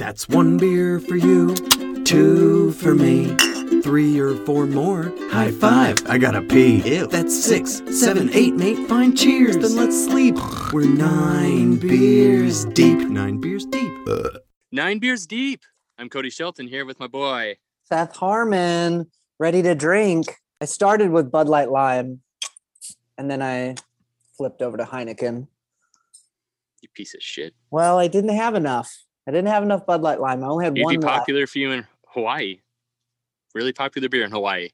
That's one beer for you, two for me, three or four more. High five, I gotta pee. Ew. That's six, seven, eight, mate. Fine, cheers. Then let's sleep. We're nine beers deep. Nine beers deep. Ugh. Nine beers deep. I'm Cody Shelton here with my boy. Seth Harmon, ready to drink. I started with Bud Light Lime, and then I flipped over to Heineken. You piece of shit. Well, I didn't have enough. I didn't have enough Bud Light Lime. I only had You'd one be left. popular for you in Hawaii. Really popular beer in Hawaii.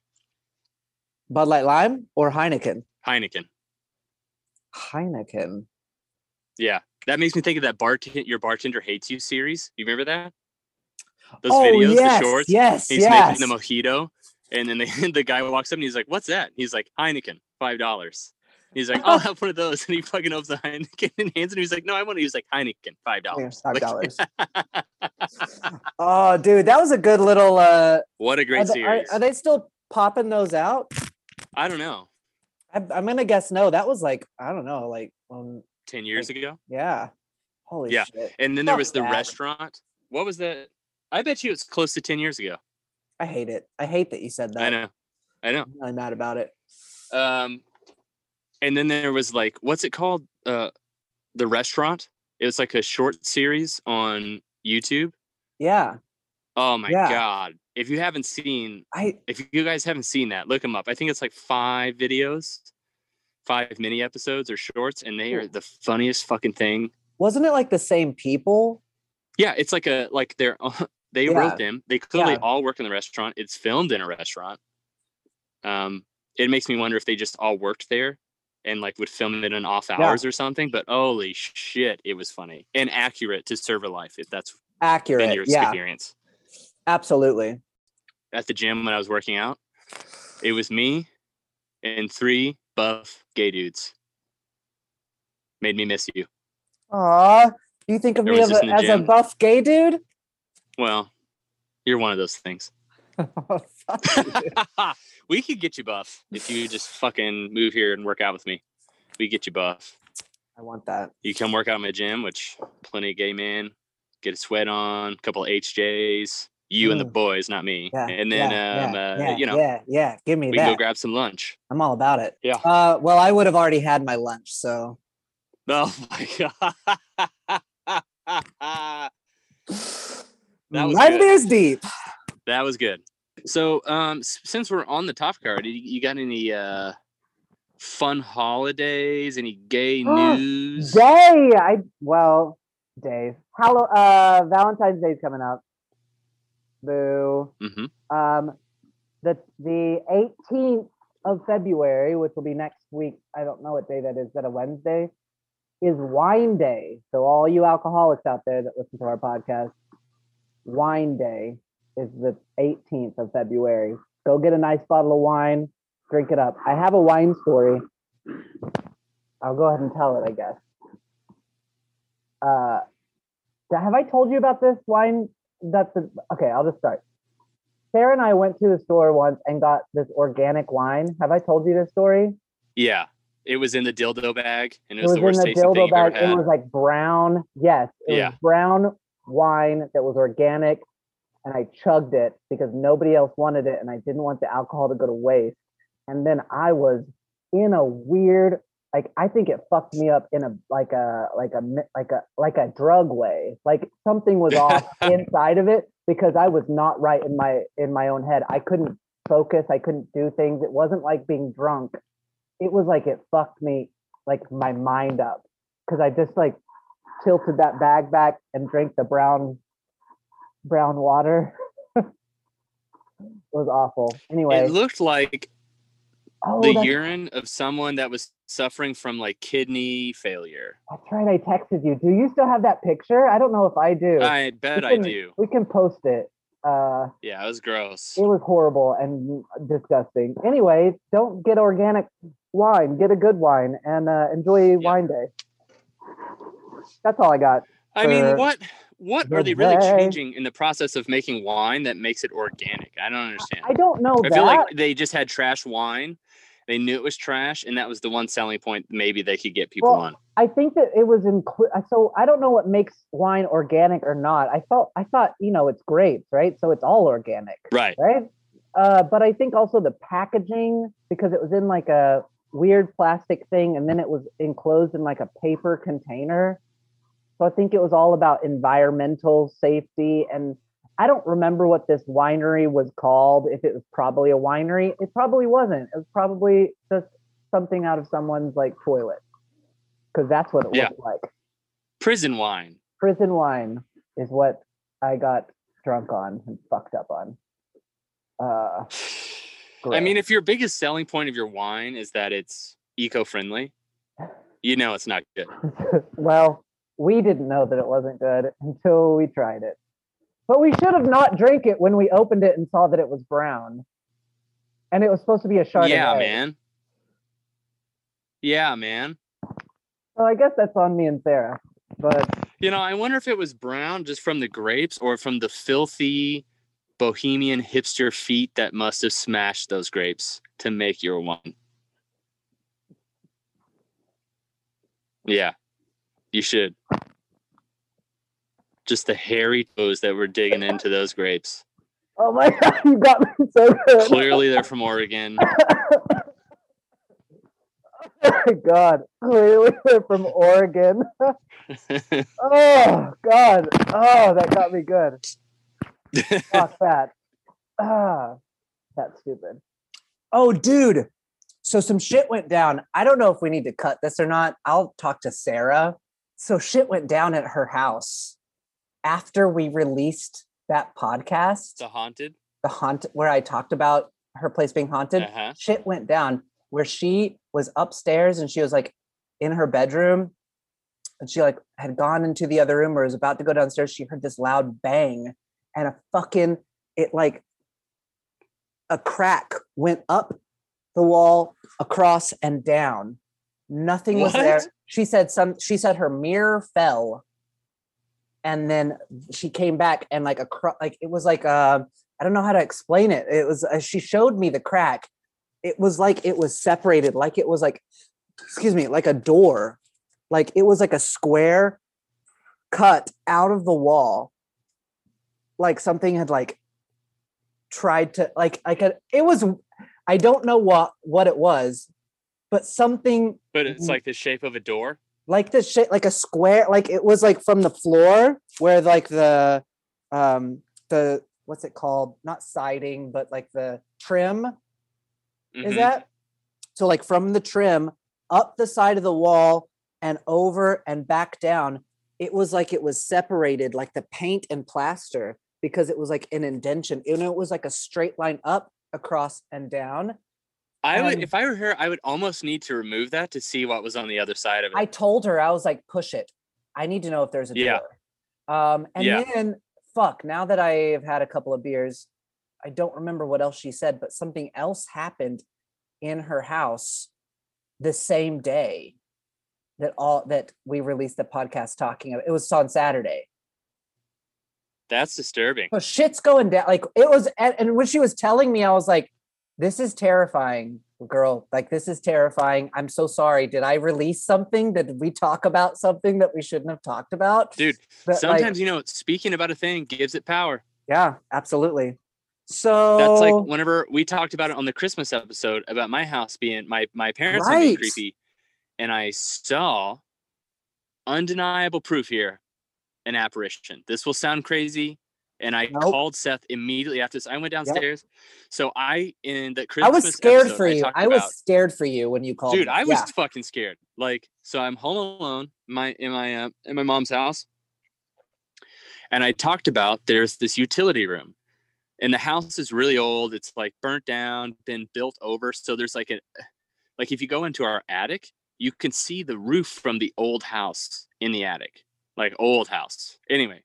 Bud Light Lime or Heineken? Heineken. Heineken. Yeah. That makes me think of that bartender your bartender hates you series. You remember that? Those oh videos, yes, the shorts. yes, He's yes. making the mojito. And then the, the guy walks up and he's like, What's that? He's like, Heineken, five dollars. He's like, I'll have one of those. And he fucking opens the Heineken and hands it. He's like, No, I want to use like Heineken, five dollars. Five dollars. oh, dude, that was a good little. uh what a are, great are, series. are they still popping those out? I don't know. I, I'm gonna guess no. That was like I don't know, like um, 10 years ago. yeah. Holy Yeah. shit! And then there was the that. restaurant. What was that? I bet you it's close to 10 years ago. I hate it. I hate that you said that. I know. I know. I'm really mad about it. Um, and then there was like, what's it called? Uh, the restaurant. It was like a short series on YouTube. Yeah, Oh my Yeah. god! If you haven't seen, I if you guys haven't seen that, look them up. I think it's like five videos, five mini episodes or shorts, and they are the funniest fucking thing. wasn't it like the same people. Yeah, it's like a like they're they Yeah. wrote them. They clearly Yeah. all work in the restaurant. It's filmed in a restaurant. Um, it makes me wonder if they just all worked there and like would film it in off Yeah. hours or something. But holy shit, it was funny and accurate to server life. If that's been Accurate. your Yeah, experience absolutely. at the gym when I was working out, it was me and three buff gay dudes. Made me miss you. Aw, you think of me as a, as a buff gay dude? Well, you're one of those things. Oh, you. we could get you buff if you just fucking move here and work out with me. We get you buff. I want that. You come work out in my gym, which plenty of gay men get a sweat on, a couple of HJs. You and the Mm. boys, not me. Yeah, and then, yeah, um, yeah, uh, yeah, you know, yeah, yeah. Give me we can go grab some lunch. I'm all about it. Yeah. Uh, well, I would have already had my lunch, so Oh my god, That was nine good. beers deep. that was good. So, um, since we're on the top card, you got any uh fun holidays? Any gay news? Day. I well, Dave. Hello. Uh, Valentine's Day's coming up. Boo. hmm Um, the the 18th of February, which will be next week. I don't know what day that is. Is that a Wednesday? Is Wine Day. So all you alcoholics out there that listen to our podcast, Wine Day is the 18th of February. Go get a nice bottle of wine, drink it up. I have a wine story. I'll go ahead and tell it, I guess. Uh, have I told you about this wine? That's the okay. I'll just start. Sarah and I went to the store once and got this organic wine. Have I told you this story? Yeah, it was in the dildo bag, and it It was, was the worst in the dildo bag. It was like brown. Yes, it Yeah. was brown wine that was organic, and I chugged it because nobody else wanted it, and I didn't want the alcohol to go to waste. And then I was in a weird, like I think it fucked me up in a like a like a like a like a drug way. Like something was off inside of it because I was not right in my in my own head. I couldn't focus. I couldn't do things. It wasn't like being drunk. It was like it fucked me like my mind up because I just like tilted that bag back and drank the brown brown water. it was awful. Anyway, It looked like oh, the urine of someone that was suffering from like kidney failure. that's right. I texted you. Do you still have that picture? I don't know if I do. I bet We I can- do. We can post it. Uh, Yeah, it was gross. it was horrible and disgusting. Anyway, don't get organic wine. Get a good wine and uh, enjoy wine day. That's all I got. I mean, what what are they really changing in the process of making wine that makes it organic? I don't understand. I don't know I that. feel like they just had trash wine They knew it was trash, and that was the one selling point maybe they could get people Well, on. I think that it was include. So I don't know what makes wine organic or not. I felt I thought you know it's grapes, right? So it's all organic, Right. right? Uh, but I think also the packaging because it was in like a weird plastic thing, and then it was enclosed in like a paper container. So I think it was all about environmental safety and. I don't remember what this winery was called. If it was probably a winery, it probably wasn't. It was probably just something out of someone's like toilet because that's what it Yeah. looked like. Prison wine. Prison wine is what I got drunk on and fucked up on. Uh, I mean, if your biggest selling point of your wine is that it's eco-friendly, you know it's not good. well, we didn't know that it wasn't good until we tried it. But we should have not drank it when we opened it and saw that it was brown. And it was supposed to be a Chardonnay. Yeah, man. Yeah, man. So I guess that's on me and Sarah. But You know, I wonder if it was brown just from the grapes or from the filthy bohemian hipster feet that must have smashed those grapes to make your wine. Yeah, you should. Just the hairy toes that were digging into those grapes. oh my god, you got me so good. Clearly, they're from Oregon. Oh my god, clearly they're from Oregon. Oh god. Oh, that got me good. Fuck that. Ah, that's stupid. Oh, dude. So some shit went down. I don't know if we need to cut this or not. I'll talk to Sarah. So shit went down at her house after we released that podcast, the haunted. the haunt where I talked about her place being haunted. Uh huh. Shit went down where she was upstairs and she was like in her bedroom and she like had gone into the other room or was about to go downstairs. She heard this loud bang and a fucking it like a crack went up the wall across and down. Nothing was there. She said some she said her mirror fell and then she came back and like a like it was like uh I don't know how to explain it. It was uh, she showed me the crack. It was like it was separated, like it was like excuse me, like a door. Like it was like a square cut out of the wall. Like something had like tried to like like a, it was I don't know what what it was, but something But it's like the shape of a door. like the shape like a square like it was like from the floor where like the um the what's it called not siding but like the trim is Mhm. that so like from the trim up the side of the wall and over and back down it was like it was separated like the paint and plaster because it was like an indention and it was like a straight line up across and down I would, Um, if I were her, I would almost need to remove that to see what was on the other side of it. I told her I was like, push it. I need to know if there's a Yeah. door. Um, and Yeah. then fuck. Now that I have had a couple of beers, I don't remember what else she said, but something else happened in her house the same day that all that we released the podcast talking about. It was on Saturday. That's disturbing. So shit's going down. Like it was, and when she was telling me, I was like, "This is terrifying, girl. Like this is terrifying. I'm so sorry. Did I release something? Did we talk about something that we shouldn't have talked about, Dude, But, like, Sometimes, you know, speaking about a thing gives it power. yeah, absolutely. So That's like whenever we talked about it on the Christmas episode about my house being my my parents being creepy, and I saw undeniable proof here, an apparition. This will sound crazy, and I Nope. called Seth immediately after this. I went downstairs, so I in the Christmas I was scared episode, for you. talked I was about- scared for you when you called. dude me. i was Yeah. fucking scared like so i'm home alone my in my uh, in my mom's house and i talked about there's this utility room and the house is really old it's like burnt down been built over so there's like a like if you go into our attic you can see the roof from the old house in the attic like old house anyway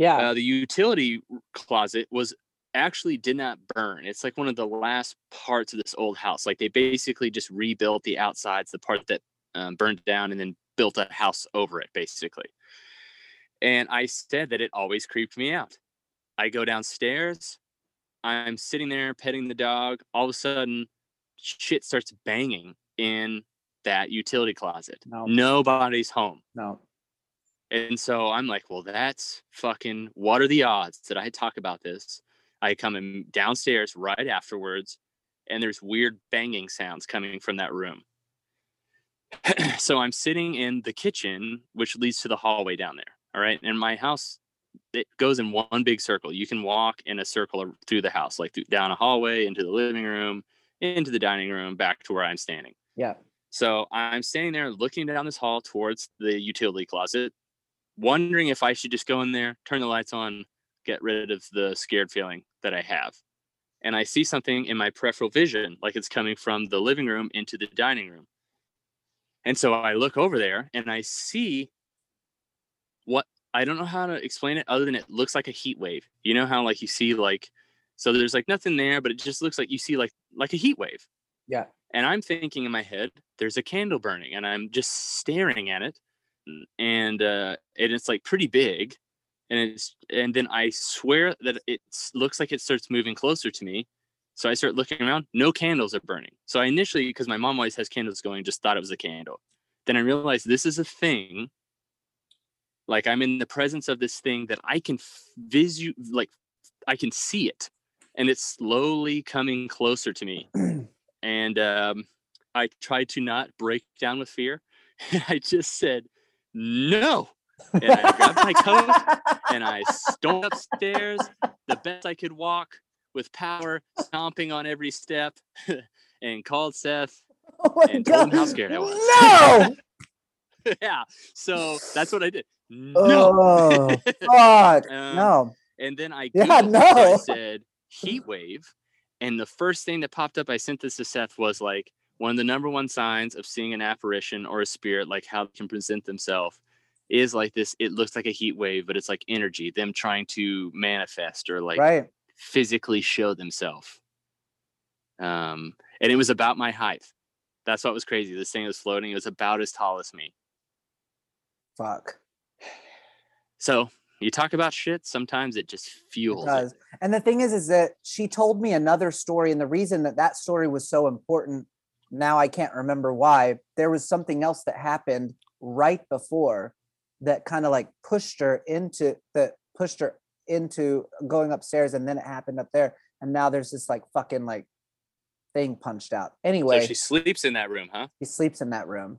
yeah. uh, the utility closet was actually did not burn. It's like one of the last parts of this old house. Like they basically just rebuilt the outsides, the part that um, burned down, and then built a house over it, basically. And I said that it always creeped me out. I go downstairs. I'm sitting there petting the dog. All of a sudden, shit starts banging in that utility closet. No. Nobody's home. No. And so I'm like, well, that's fucking what are the odds that I talk about this? I come in downstairs right afterwards, and there's weird banging sounds coming from that room. so I'm sitting in the kitchen, which leads to the hallway down there. All right. And my house, it goes in one big circle. You can walk in a circle through the house, like through, down a hallway, into the living room, into the dining room, back to where I'm standing. Yeah. So I'm standing there looking down this hall towards the utility closet, wondering if I should just go in there, turn the lights on, get rid of the scared feeling that I have. And I see something in my peripheral vision, like it's coming from the living room into the dining room. And so I look over there and I see what I don't know how to explain it other than it looks like a heat wave. You know how like you see like so there's like nothing there, but it just looks like you see like like a heat wave. Yeah. And I'm thinking in my head, there's a candle burning, and I'm just staring at it, and uh, and it's like pretty big, and it's and then I swear that it looks like it starts moving closer to me. So I start looking around. No candles are burning. So I initially, because my mom always has candles going, just thought it was a candle. Then I realized this is a thing. Like I'm in the presence of this thing that I can visu like I can see it, and it's slowly coming closer to me and um, I tried to not break down with fear. I just said no, and I grabbed my coat and I stormed upstairs the best I could walk with power, stomping on every step, and called Seth. Oh And told him God. how scared I was. No. yeah, so that's what I did. No, Oh, fuck. Um, no. and then I Yeah, Googled I no. said heat wave, and the first thing that popped up, I sent this to Seth was like one of the number one signs of seeing an apparition or a spirit, like how they can present themselves, is like this. It looks like a heat wave, but it's like energy, them trying to manifest or like right. physically show themselves. Um, and it was about my height. That's what was crazy. This thing was floating. It was about as tall as me. Fuck. So you talk about shit. Sometimes it just It fuels. It does. And the thing is, is that she told me another story, and the reason that that story was so important, now I can't remember why. There was something else that happened right before that kind of like pushed her into that pushed her into going upstairs, and then it happened up there, and now there's this like fucking like thing punched out. Anyway, So she sleeps in that room, huh? he sleeps in that room.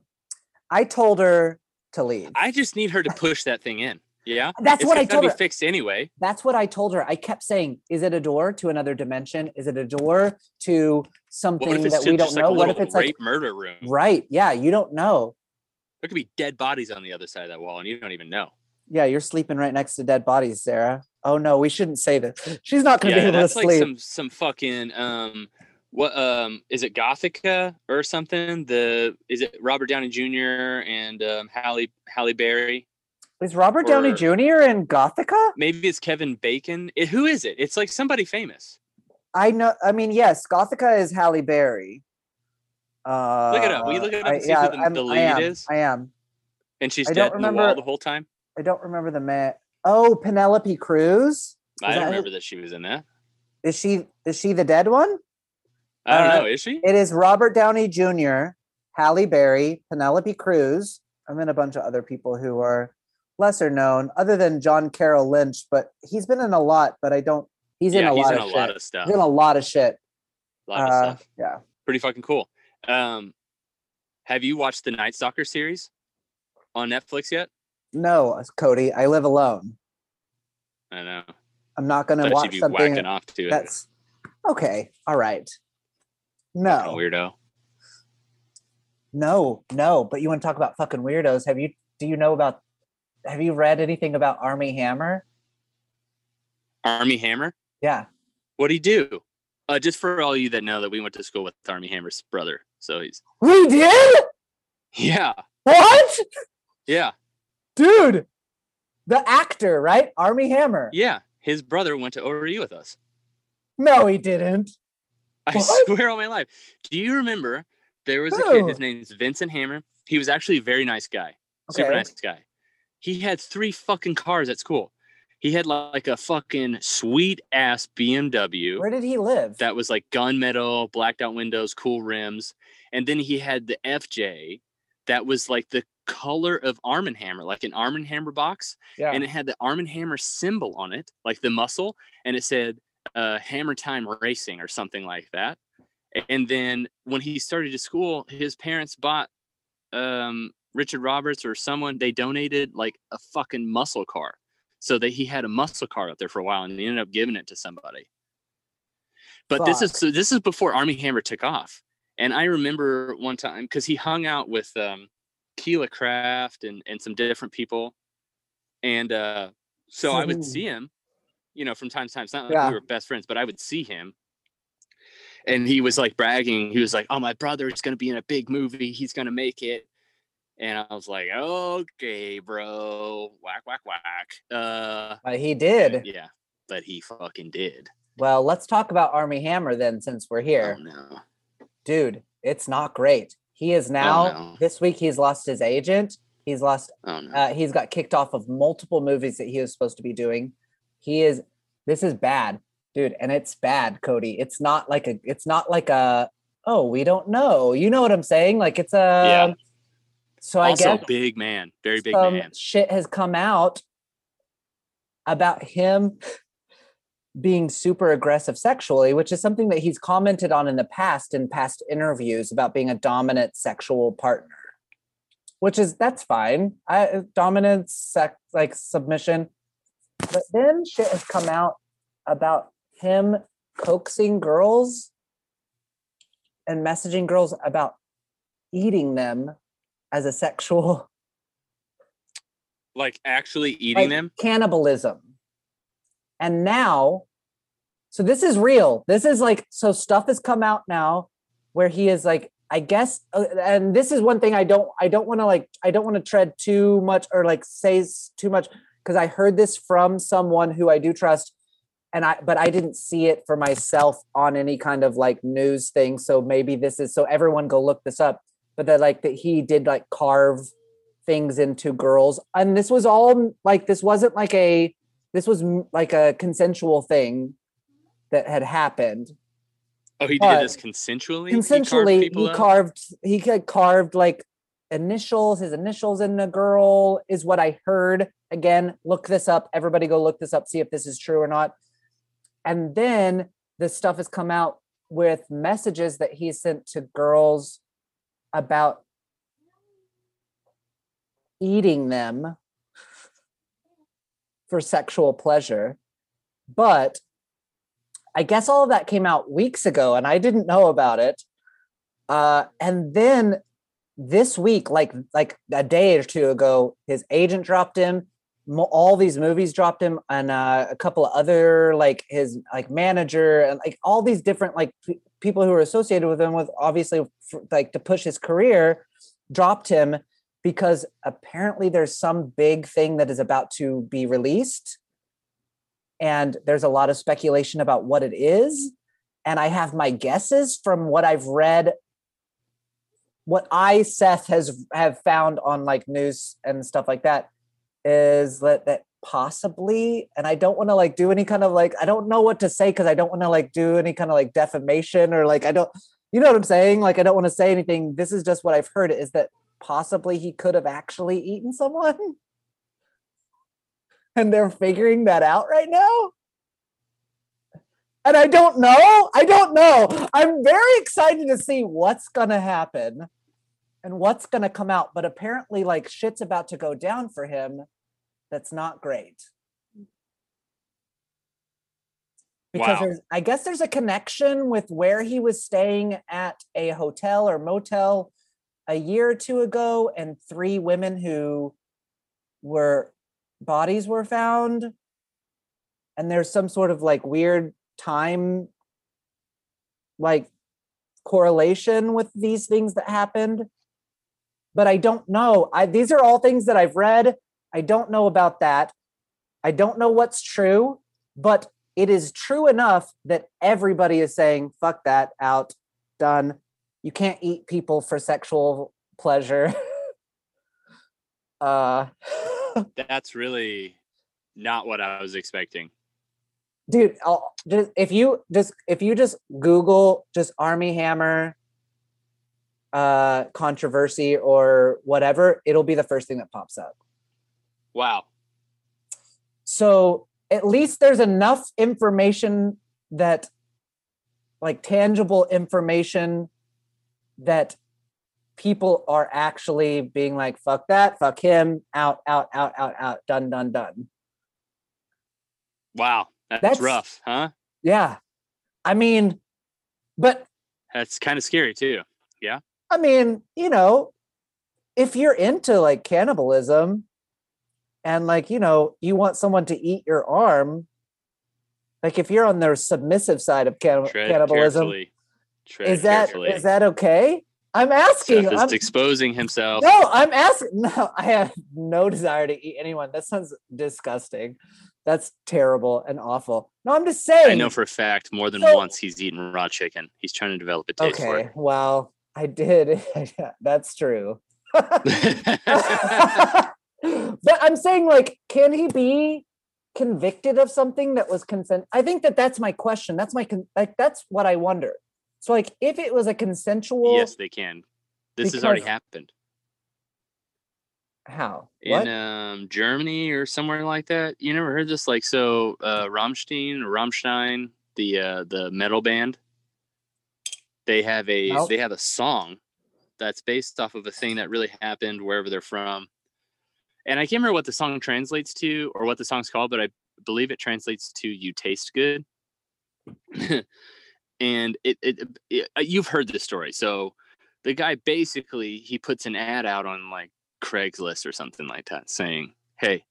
I told her to leave. I just need her to push that thing in. Yeah. That's It's what I told be her. fixed anyway. That's what I told her. I kept saying, "Is it a door to another dimension? Is it a door to something that we don't like know? What if it's like murder room? right? Yeah, you don't know. There could be dead bodies on the other side of that wall, and you don't even know. Yeah, you're sleeping right next to dead bodies, Sarah. Oh no, we shouldn't say this. She's not gonna Yeah, be able to that's like sleep. some some fucking um what um is it Gothika or something? The is it Robert Downey Jr. and um Halle Halle Berry? Is Robert Downey Jr. in Gothika? Maybe it's Kevin Bacon. It, who is it? It's like somebody famous. I know. I mean, yes, Gothika is Halle Berry. Uh, Look it up. Will you look it up I- and see who the- I lead am, is? I am. And she's I dead don't in the wall remember- the whole time. I don't remember the man. Oh, Penelope Cruz. I don't who- remember that she was in that. Is she? Is she the dead one? I don't Uh, know. Is she? It is Robert Downey Jr., Halle Berry, Penelope Cruz, and then a bunch of other people who are lesser known, other than John Carroll Lynch. But he's been in a lot. But I don't. He's in yeah, a he's lot in of a lot of stuff. he's in a lot of shit. lot of Uh, stuff. yeah. Pretty fucking cool. Um, have you watched the Night Stalker series on Netflix yet? No, Cody, I live alone. I know. I'm not going to Thought you'd watch something whacking off to it. that's okay. All right. No, weirdo. no, no. But you want to talk about fucking weirdos? Have you? Do you know about? Have you read anything about Armie Hammer? Armie Hammer. Yeah. What do he do? Uh, just for all you that know that we went to school with Armie Hammer's brother. So he's We did. yeah, What? yeah, dude the actor right Armie Hammer yeah. His brother went to ORU with us. no he didn't I What? swear on my life. Do you remember there was a kid? His name's Vincent Hammer. He was actually a very nice guy. Super nice guy. He had three fucking cars at school. He had like a fucking sweet ass BMW Where did he live? that was like gunmetal, blacked out windows, cool rims. And then he had the FJ that was like the color of Arm and Hammer, like an Arm and Hammer box. yeah. And it had the Arm and Hammer symbol on it, like the muscle. And it said uh, Hammer Time Racing or something like that. And then when he started to school, his parents bought um, Richard Roberts or someone, they donated like a fucking muscle car. So that he had a muscle car up there for a while and he ended up giving it to somebody. But this is so this is before Armie Hammer took off. And I remember one time because he hung out with um Keela Craft and and some different people. And uh so I would see him, you know, from time to time. It's not like Yeah. we were best friends, but I would see him. And he was like bragging. He was like, Oh, my brother is gonna be in a big movie. He's gonna make it. And I was like, Okay, bro. Whack, whack, whack. Uh But he did. yeah, but he fucking did. Well, let's talk about Armie Hammer then, since we're here. Oh no. Dude, it's not great. He is now no. this week. He's lost his agent. He's lost. Oh no. Uh, he's got kicked off of multiple movies that he was supposed to be doing. He is. This is bad, dude, and it's bad, Cody. It's not like a. It's not like a. Oh, we don't know. You know what I'm saying? Like it's a. Yeah. So I also guess big man, very big man. shit has come out about him being super aggressive sexually, which is something that he's commented on in the past in past interviews about being a dominant sexual partner. Which is that's fine. I dominance, sex, like submission. But then shit has come out about him coaxing girls and messaging girls about eating them as a sexual Like actually eating like them. cannibalism. And now so this is real. This is like so stuff has come out now where he is like i guess uh, and this is one thing i don't i don't want to like i don't want to tread too much or like say too much because i heard this from someone who i do trust and i but i didn't see it for myself on any kind of like news thing. So maybe this is so everyone go look this up but that like that he did like carve things into girls. And this was all like this wasn't like a this was mm, like a consensual thing that had happened. Oh, he but did this consensually. He carved consensually he, carved he had carved like initials. His initials in a girl is what i heard. Again look this up. Everybody go look this up see if this is true or not. And then this stuff has come out with messages that he sent to girls about eating them for sexual pleasure but I guess all of that came out weeks ago and I didn't know about it. Uh, and then this week, like like a day or two ago, his agent dropped him. All these movies dropped him, and uh, a couple of other like his like manager and like all these different like p- people who were associated with him with obviously f- like to push his career dropped him because apparently there's some big thing that is about to be released. And there's a lot of speculation about what it is. And i have my guesses from what i've read what i seth has have found on like news and stuff like that is that that possibly and i don't want to like do any kind of like i don't know what to say because i don't want to like do any kind of like defamation or like i don't you know what i'm saying like i don't want to say anything this is just what i've heard is that possibly he could have actually eaten someone and they're figuring that out right now. And I don't know. I don't know. I'm very excited to see what's to happen and what's going to come out. But apparently, like, shit's about to go down for him. That's not great. Because Wow. I guess there's a connection with where he was staying at a hotel or motel a year or two ago, and three women who were bodies were found and there's some sort of like weird time like correlation with these things that happened but i don't know. I these are all things that i've read. I don't know about that. I don't know what's true but it is true enough that everybody is saying fuck that out done. You can't eat people for sexual pleasure. Uh That's really not what I was expecting. dude I'll, just if you just if you just google just Armie Hammer uh controversy or whatever it'll be the first thing that pops up Wow. so at least there's enough information that like tangible information that people are actually being like fuck that fuck him out out out out out done done done Wow. That's, That's- rough, huh? yeah i mean but That's kind of scary too. I mean, you know, if you're into like cannibalism and like, you know, you want someone to eat your arm, like if you're on their submissive side of cannibalism, carefully. Tread is that is that okay? I'm asking. Seth is I'm, exposing himself. no, I'm asking. No, I have no desire to eat anyone. That sounds disgusting. That's terrible and awful. No, I'm just saying. I know for a fact more than So- once he's eaten raw chicken. He's trying to develop a taste for it. Okay, well, I did. That's true. but I'm saying, like, can he be convicted of something that was consent? I think that that's my question. That's my con- like that's what I wonder. So, like, if it was a consensual, yes, they can. This has already happened how? in um, Germany or somewhere like that. You never heard this? Like, so uh, Rammstein or Rammstein, the uh, the metal band, they have a Nope. they have a song that's based off of a thing that really happened wherever they're from. And I can't remember what the song translates to or what the song's called, but I believe it translates to "You taste good." and it, it, it uh, you've heard this story. So the guy basically he puts an ad out on like Craigslist or something like that, saying, "Hey,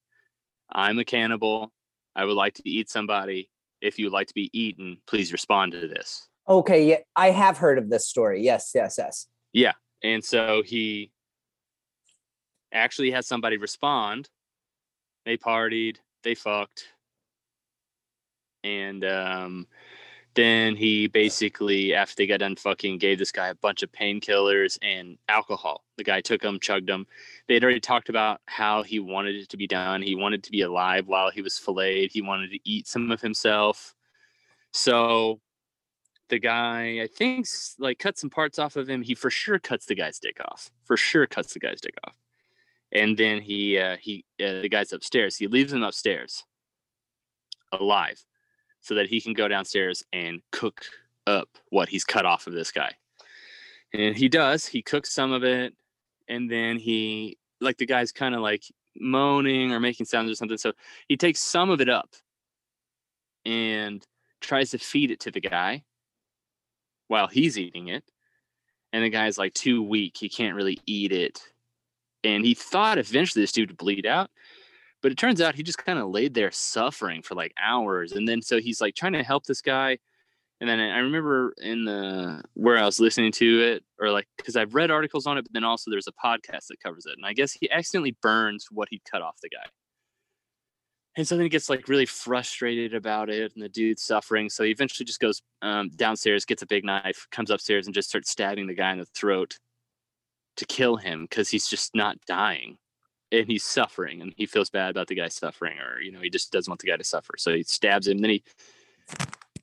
I'm a cannibal. I would like to eat somebody. If you would like to be eaten, please respond to this." Okay, yeah, I have heard of this story. Yes, yes, yes. Yeah, and so he actually had somebody respond. They partied, they fucked. And um, then he basically, after they got done fucking, gave this guy a bunch of painkillers and alcohol. The guy took them, chugged them. They had already talked about how he wanted it to be done. He wanted to be alive while he was filleted. He wanted to eat some of himself. So the guy i think like cut some parts off of him he for sure cuts the guy's dick off for sure cuts the guy's dick off. And then he uh he uh, the guy's upstairs he leaves him upstairs alive so that he can go downstairs and cook up what he's cut off of this guy. And he does he cooks some of it and then he like the guy's kind of like moaning or making sounds or something so he takes some of it up and tries to feed it to the guy while he's eating it. And the guy's like too weak. He can't really eat it. And he thought eventually this dude would bleed out. But it turns out he just kind of laid there suffering for like hours. And then so he's like trying to help this guy. And then I remember in the where I was listening to it, or like because I've read articles on it, but then also there's a podcast that covers it. And I guess he accidentally burns what he cut off the guy. And so then he gets like really frustrated about it, and the dude's suffering. So he eventually just goes um, downstairs, gets a big knife, comes upstairs, and just starts stabbing the guy in the throat to kill him because he's just not dying and he's suffering and he feels bad about the guy suffering or you know he just doesn't want the guy to suffer so he stabs him then he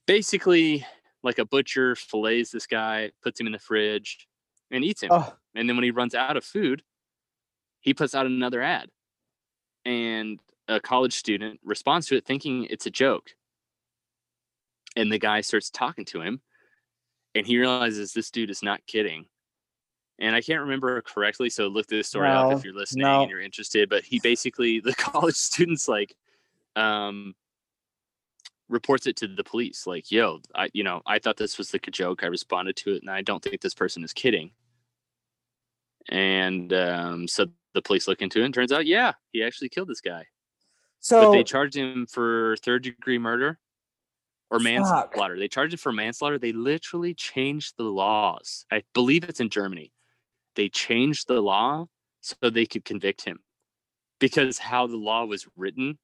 basically like a butcher fillets this guy puts him in the fridge and eats him Oh, and then when he runs out of food, he puts out another ad. And a college student responds to it thinking it's a joke. And the guy starts talking to him. And he realizes this dude is not kidding. And I can't remember correctly. So look this story up if you're listening no. and you're interested. But he basically, the college student's like, um, reports it to the police like yo i you know i thought this was like a joke i responded to it and i don't think this person is kidding and um, so the police look into it and turns out yeah he actually killed this guy so but they charged him for third degree murder or Fuck. manslaughter they charged him for manslaughter they literally changed the laws i believe it's in germany they changed the law so they could convict him because how the law was written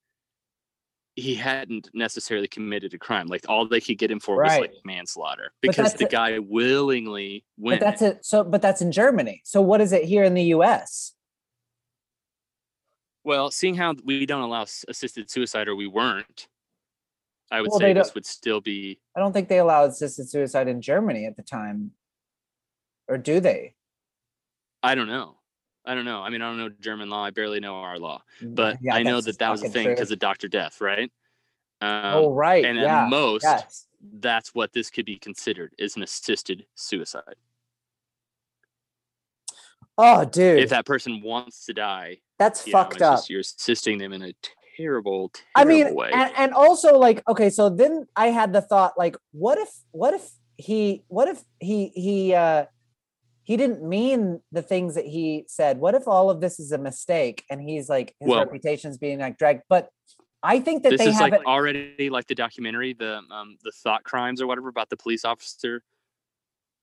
he hadn't necessarily committed a crime like all they could get him for was like manslaughter because the it. guy willingly went but that's it. So, but that's in Germany. So, what is it here in the U.S.? Well, seeing how we don't allow assisted suicide, or we weren't, I would Well, say this would still be. I don't think they allowed assisted suicide in Germany at the time. Or do they? I don't know. I don't know. I mean, I don't know German law. I barely know our law, but Yeah, I know that that was a thing because of Doctor Death, right? Um, oh right. and yeah. at most, yes. that's what this could be considered is an assisted suicide. Oh dude. If that person wants to die, that's you know, fucked up. just you're assisting them in a terrible, terrible I mean, way. and, and also like, okay, so then I had the thought, like, what if, what if he, what if he, he, uh, he didn't mean the things that he said. What if all of this is a mistake and he's like his Well- reputation's being like dragged? But I think that this they is like haven't. already like the documentary, the um, the thought crimes or whatever about the police officer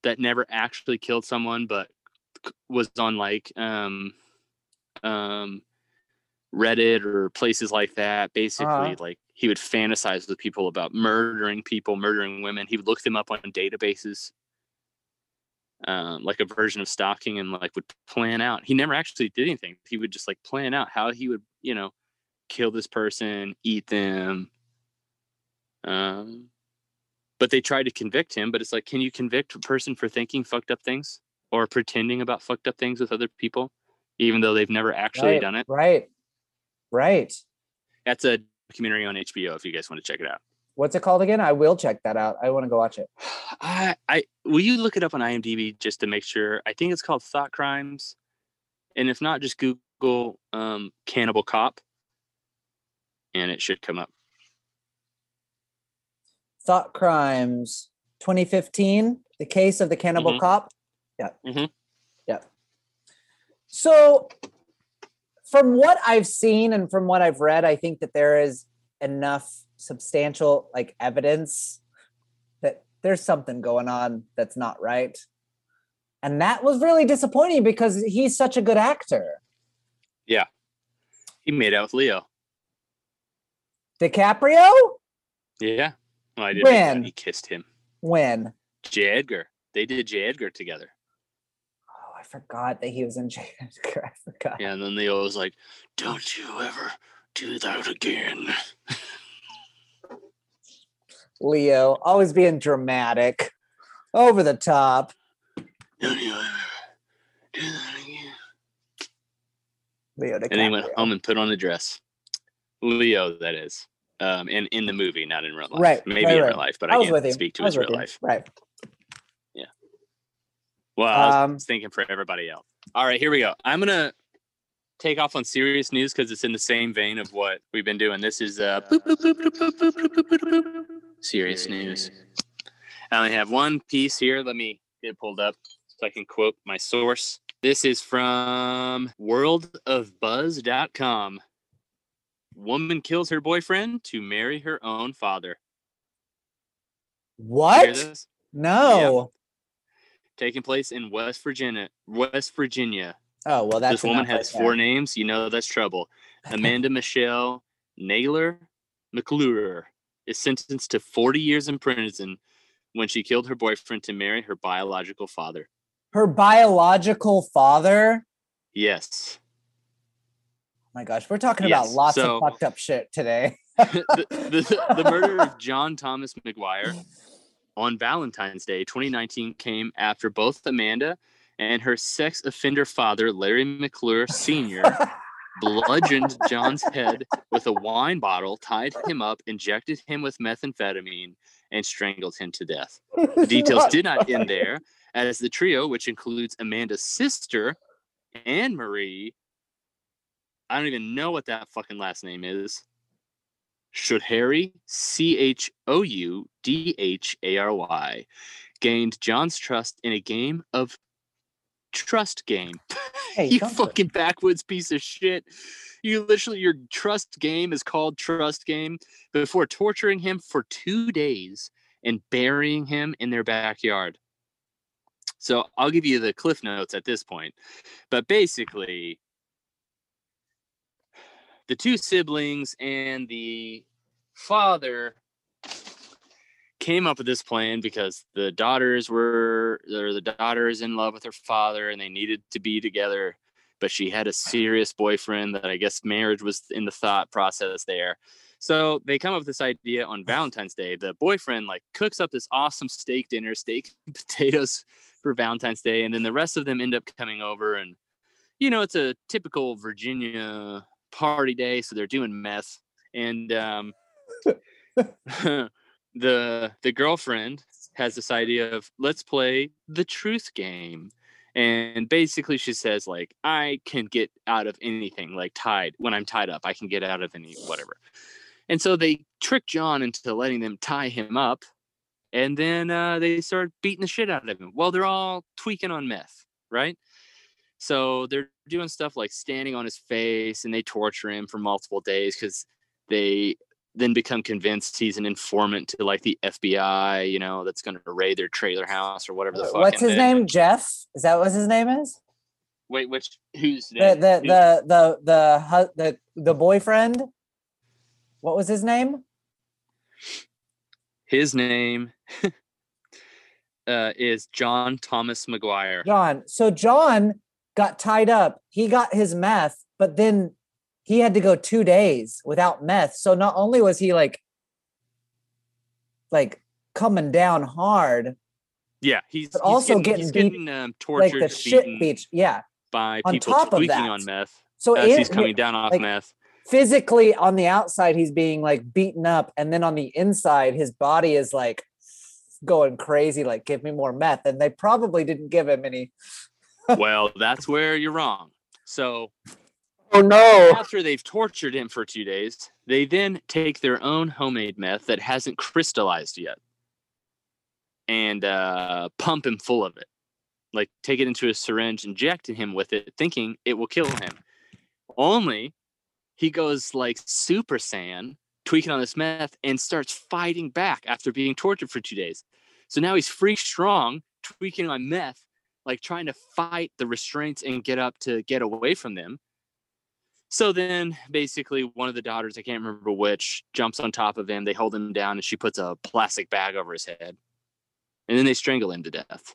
that never actually killed someone, but was on like um, um, Reddit or places like that. Basically, Uh-huh. like he would fantasize with people about murdering people, murdering women. He would look them up on databases. Um, like a version of stalking and like would plan out. He never actually did anything. He would just like plan out how he would, you know, kill this person, eat them. Um, but they tried to convict him. But it's like, can you convict a person for thinking fucked up things or pretending about fucked up things with other people, even though they've never actually right, done it? Right. Right. That's a documentary on HBO if you guys want to check it out. What's it called again? I will check that out. I want to go watch it. I, I will you look it up on IMDb just to make sure. I think it's called Thought Crimes, and if not, just Google um, Cannibal Cop, and it should come up. Thought Crimes 2015, the case of the cannibal Mhm. cop. Yeah. Mhm. Yeah. So, from what I've seen and from what I've read, I think that there is enough substantial like evidence that there's something going on that's not right. And that was really disappointing because he's such a good actor. Yeah. He made out with Leo. DiCaprio? Yeah. Well, I didn't. When? He kissed him. When? J. Edgar. They did J. Edgar together. I forgot that he was in J. Edgar. I forgot. Yeah, and then Leo was like, "Don't you ever do that again." Leo, always being dramatic, over the top. Don't you ever do that again. Leo And then he went home and put on a dress. Leo, that is. Um, and in the movie, not in real life. Right, Maybe right, in right. real life, but I I, can't speak to his real you. life. Right. Well, I was um, thinking for everybody else. All right, here we go. I'm gonna take off on serious news because it's in the same vein of what we've been doing. This is uh, serious news. I only have one piece here. Let me get pulled up so I can quote my source. This is from worldofbuzz.com. Woman kills her boyfriend to marry her own father. What? No. Taking place in West Virginia. West Virginia. Oh well, that's this woman right has four names. You know that's trouble. Amanda Michelle Naylor McClure is sentenced to 40 years in prison when she killed her boyfriend to marry her biological father. Her biological father. Yes. Oh my gosh, we're talking about lots so- of fucked up shit today. the, the, the murder of John Thomas McGuire on Valentine's Day 2019 came after both Amanda and her sex offender father, Larry McClure Sr., bludgeoned John's head with a wine bottle, tied him up, injected him with methamphetamine, and strangled him to death. The details did not end there, as the trio, which includes Amanda's sister, Anne Marie, I don't even know what that fucking last name is. Choudhary, C H O U D H A R Y, gained John's trust in a game of trust game. Hey, you fucking backwoods piece of shit. You literally, your trust game is called Trust Game before torturing him for two days and burying him in their backyard. So I'll give you the cliff notes at this point. But basically, the two siblings and the father came up with this plan because the daughters were or the daughter is in love with her father and they needed to be together but she had a serious boyfriend that I guess marriage was in the thought process there. So they come up with this idea on Valentine's Day. The boyfriend like cooks up this awesome steak dinner, steak and potatoes for Valentine's Day, and then the rest of them end up coming over and you know, it's a typical Virginia party day, so they're doing meth. And um the the girlfriend has this idea of let's play the truth game. And basically she says like i can get out of anything like tied when i'm tied up i can get out of any whatever. And so they trick john into letting them tie him up and then uh, they start beating the shit out of him. Well they're all tweaking on meth right so they're doing stuff like standing on his face and they torture him for multiple days because they then become convinced he's an informant to like the FBI, you know, that's going to raid their trailer house or whatever the fuck. What's his name? Jeff? Is that what his name is? Wait, which who's The the the the the the the boyfriend. What was his name? his name uh, is John Thomas McGuire. John. So John got tied up. He got his meth, but then he had to go two days without meth. So not only was he like like coming down hard, Yeah, he's, But he's also getting, he's getting beat getting um, like the shit beach. Yeah. by on people top of that, on meth So as in- he's coming down off like, meth. physically on the outside he's being like beaten up and then on the inside his body is like going crazy like give me more meth and they probably didn't give him any well, that's where you're wrong. So oh no after they've tortured him for two days, they then take their own homemade meth that hasn't crystallized yet and uh, pump him full of it. Like take it into a syringe, injecting him with it, thinking it will kill him. Only he goes like Super Saiyan, tweaking on this meth, and starts fighting back after being tortured for two days. So now he's free strong, tweaking on meth, like trying to fight the restraints and get up to get away from them. So then basically one of the daughters, I can't remember which, jumps on top of him. They hold him down and she puts a plastic bag over his head. And then they strangle him to death.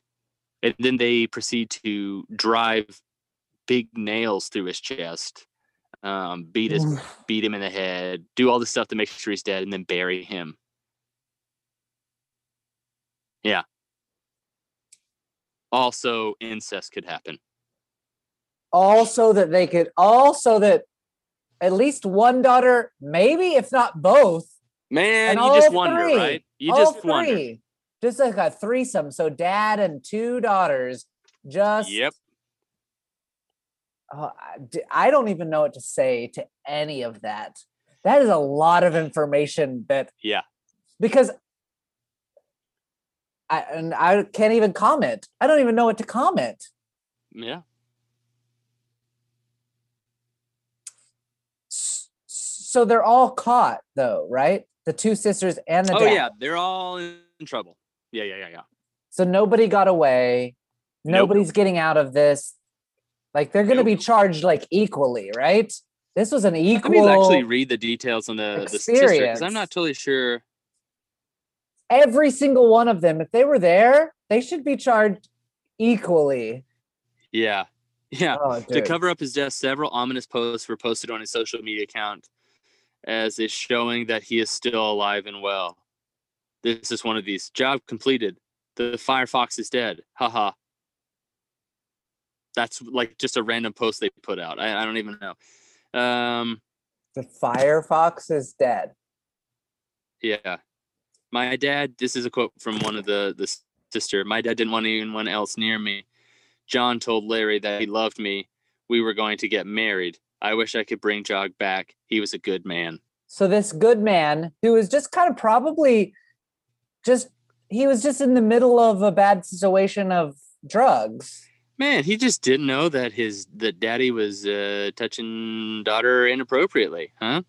And then they proceed to drive big nails through his chest, um, beat his beat him in the head, do all the stuff to make sure he's dead, and then bury him. Yeah. Also, incest could happen. also that they could also that at least one daughter maybe if not both Man, you just all wonder, three. right? You just wonder. just like a threesome so dad and two daughters just Yep. uh, d- I don't even know what to say to any of that. That is a lot of information that Yeah. because I and I can't even comment. I don't even know what to comment. Yeah. So they're all caught though, right? The two sisters and the Oh dad. yeah, they're all in trouble. Yeah, yeah, yeah, yeah. So nobody got away. Nope. Nobody's getting out of this. Like they're going to be charged like equally, right? This was an equal. Let me actually read the details on the the sister because I'm not totally sure. Every single one of them, if they were there, they should be charged equally. Yeah, yeah. Oh, To cover up his death, several ominous posts were posted on his social media account as is showing that he is still alive and well. This is one of these. Job completed. The Firefox is dead. Haha. That's like just a random post they put out. I, I don't even know. Um, the Firefox is dead. Yeah. My dad, this is a quote from one of the the sister. My dad didn't want anyone else near me. John told Larry that he loved me. We were going to get married. I wish I could bring John back. He was a good man. So this good man who was just kind of probably just he was just in the middle of a bad situation of drugs. Man, he just didn't know that his that daddy was uh, touching daughter inappropriately, huh?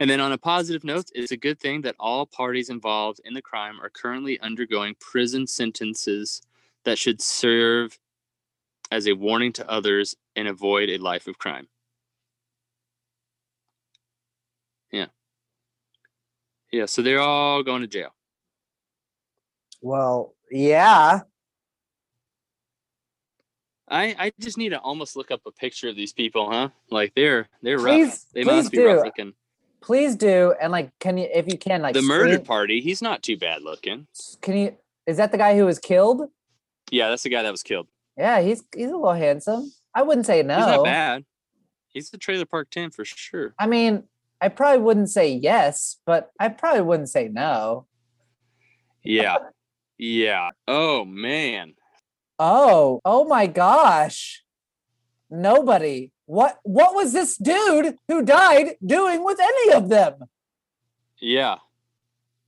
And then on a positive note, it's a good thing that all parties involved in the crime are currently undergoing prison sentences that should serve as a warning to others and avoid a life of crime. Yeah. Yeah, so they're all going to jail. Well, yeah. I I just need to almost look up a picture of these people, huh? Like they're they're rough. They please must be do. rough looking. Please do, and like, can you, if you can, like, the murder screen- party, he's not too bad looking. Can you? Is that the guy who was killed? Yeah, that's the guy that was killed. Yeah, he's he's a little handsome. I wouldn't say no. He's not bad. He's the trailer park ten for sure. I mean, I probably wouldn't say yes, but I probably wouldn't say no. Yeah. Yeah. Oh man. Oh, oh my gosh. Nobody. What what was this dude who died doing with any of them? Yeah.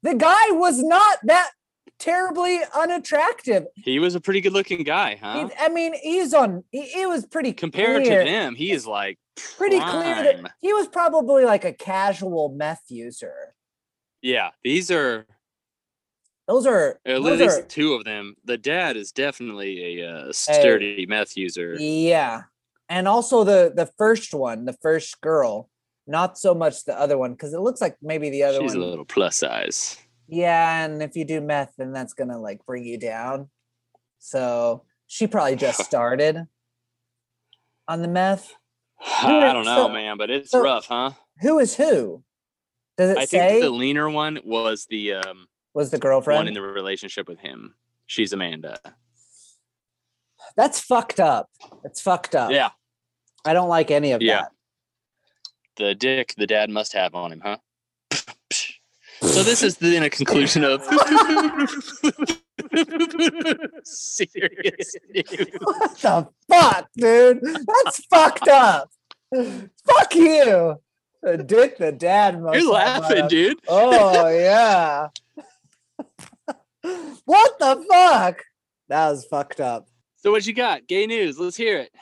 The guy was not that terribly unattractive. He was a pretty good looking guy, He- huh? I mean, he's on he, it was pretty Compared clear, to them, he is like pretty clear that he was probably like a casual meth user. Yeah, these are Those are at least are, two of them. The dad is definitely a uh, sturdy meth user. Yeah. And also the the first one, the first girl, not so much the other one because it looks like maybe the other one She's one. a little plus size. Yeah, and if you do meth, then that's gonna like bring you down. So she probably just started on the meth. I don't know, so- man, but it's so- rough, huh? Who is who? Does it I say think the leaner one was the um, was the girlfriend one in the relationship with him. She's Amanda. That's fucked up. It's fucked up. Yeah, I don't like any of Yeah. that. the dick the dad must have on him, huh? So this is then a conclusion of serious news. What the fuck, dude? That's fucked up. Fuck you. The dick the dad must You're have laughing, him. dude. Oh yeah. what the fuck? That was fucked up. So what you got? Gay news. Let's hear it.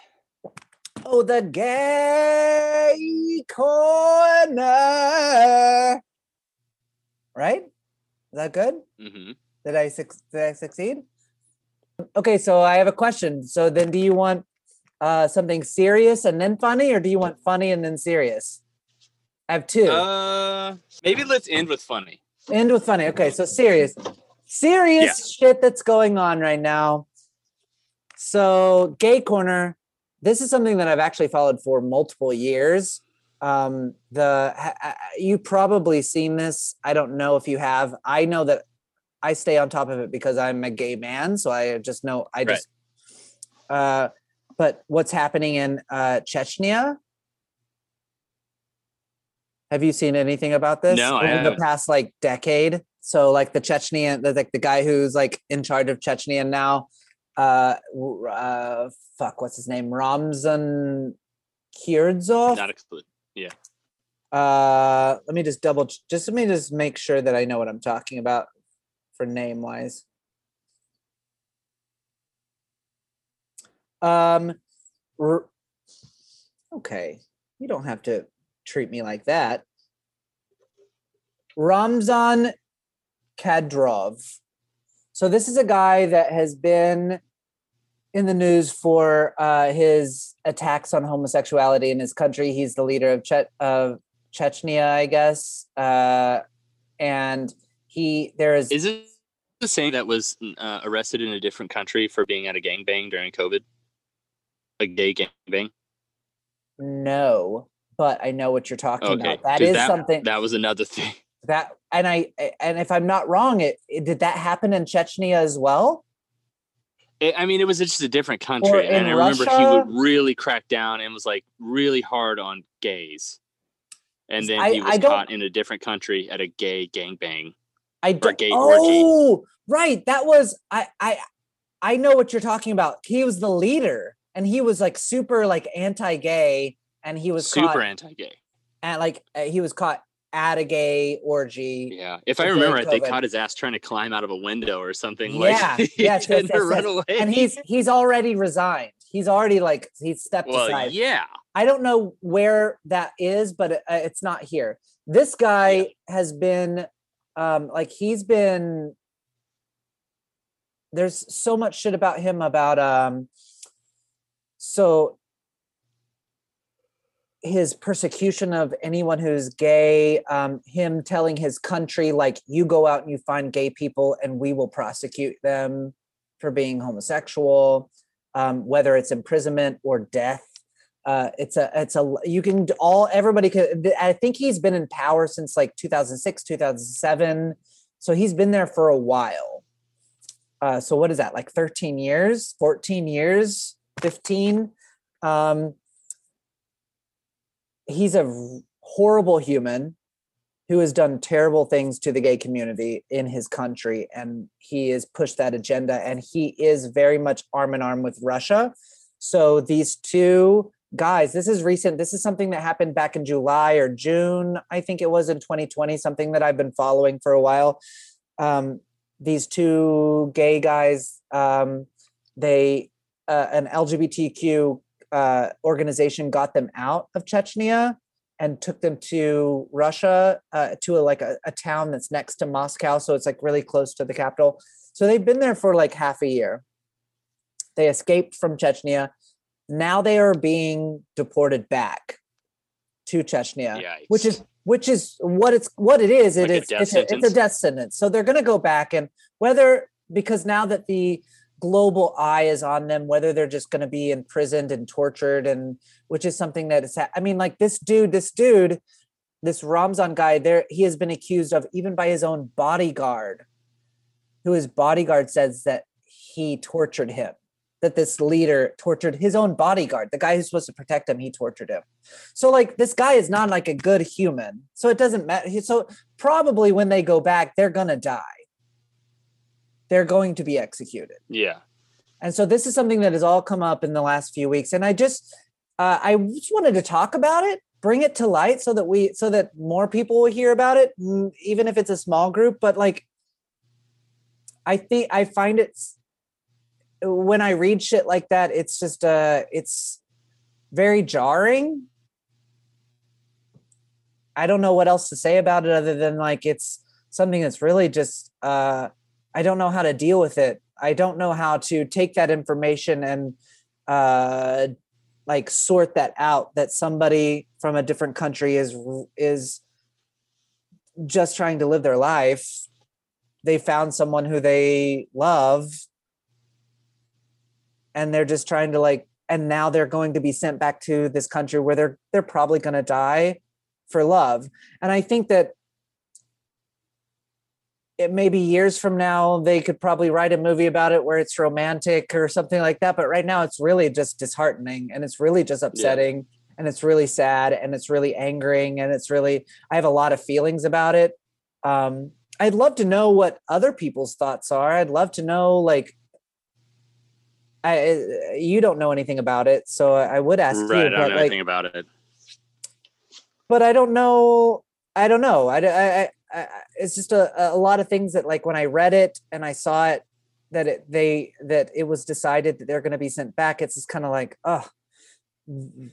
Oh, the gay corner. Right? Is that good? hmm Did I suc did I succeed? Okay, so I have a question. So then, do you want uh, something serious and then funny, or do you want funny and then serious? I have two. Uh, maybe let's end with funny. End with funny. Okay, so serious. Serious shit that's going on right now. So, Gay Corner, this is something that I've actually followed for multiple years. Um, the ha- you probably seen this. I don't know if you have. I know that I stay on top of it because I'm a gay man, so I just know I Right. just uh but what's happening in uh Chechnya? Have you seen anything about this No, I over the past like decade? So like the Chechnyan, the, like the guy who's like in charge of Chechnya now, uh, uh fuck, what's his name? Ramzan Kirdzov. Not exclude. Uh, let me just double, just let me just make sure that I know what I'm talking about for name wise. Um, r- okay, you don't have to treat me like that. Ramzan Kadyrov. So this is a guy that has been in the news for uh, his attacks on homosexuality in his country. He's the leader of che- of Chechnya, I guess. Uh, and he there is Is it the same that was uh, arrested in a different country for being at a gangbang during COVID? A gay gangbang. no, but I know what you're talking Okay, about. That is something That was another thing. that and I and if I'm not wrong, it, it did that happen in Chechnya as well? It, I mean, it was just a different country, and I remember he would really crack down and was like really hard on gays. And then I- he was caught in a different country at a gay gangbang. I Or gay orgy. oh right, that was I I I know what you're talking about. He was the leader, and he was like super like anti-gay, and he was Super caught anti-gay. at like uh, he was caught at a gay orgy. Yeah, if I remember right, they caught his ass trying to climb out of a window or something. Yeah, like he yes, yes, had to yes, run yes. away. and he's he's already resigned. He's already like he's stepped well, aside. yeah, I don't know where that is, but it- uh, it's not here. This guy has been, um, like he's been. There's so much shit about him about um. So. His persecution of anyone who's gay, um, him telling his country like, "You go out and you find gay people, and we will prosecute them for being homosexual." um, whether it's imprisonment or death. Uh, it's a it's a you can all everybody could I think he's been in power since like 2006 2007 so he's been there for a while uh, so what is that like 13 years 14 years 15 um, he's a horrible human who has done terrible things to the gay community in his country and he has pushed that agenda and he is very much arm in arm with russia. So these two guys this is recent this is something that happened back in july or june i think it was in 2020 something that i've been following for a while. Um, these two gay guys um, they uh, an lgbtq uh, organization got them out of chechnya and took them to russia uh, to a, like a, a town that's next to moscow. So it's like really close to the capital. So they've been there for like half a year. They escaped from chechnya. Now they are being deported back to Chechnya, which is which is what it's what it is. It Like a is death it's, a, it's a death sentence. So they're going to go back and whether because now that the global eye is on them, whether they're just going to be imprisoned and tortured, and which is something that is. I mean, like this dude, this dude, this Ramzan guy. There, he has been accused of even by his own bodyguard, who his bodyguard says that he tortured him that this leader tortured his own bodyguard the guy who's supposed to protect him he tortured him so like this guy is not like a good human so it doesn't matter so probably when they go back they're gonna die they're going to be executed. Yeah. and so this is something that has all come up in the last few weeks. And i just uh, i just wanted to talk about it bring it to light so that we so that more people will hear about it mm, even if it's a small group. But like i think i find it when i read shit like that it's just uh it's very jarring. I don't know what else to say about it other than like it's something that's really just uh i don't know how to deal with it. I don't know how to take that information and uh like sort that out that somebody from a different country is is just trying to live their life. They found someone who they love. And they're just trying to like and now they're going to be sent back to this country where they're they're probably going to die for love. And i think that it may be years from now they could probably write a movie about it where it's romantic or something like that but right now it's really just disheartening and it's really just upsetting and it's really sad and it's really angering and it's really i have a lot of feelings about it um i'd love to know what other people's thoughts are i'd love to know like I, you don't know anything about it, so I would ask right. I don't But know like, anything about it. but I don't know. I don't know. I, I, I it's just a, a lot of things that like when I read it and I saw it that it they that it was decided that they're going to be sent back. It's just kind of like, oh,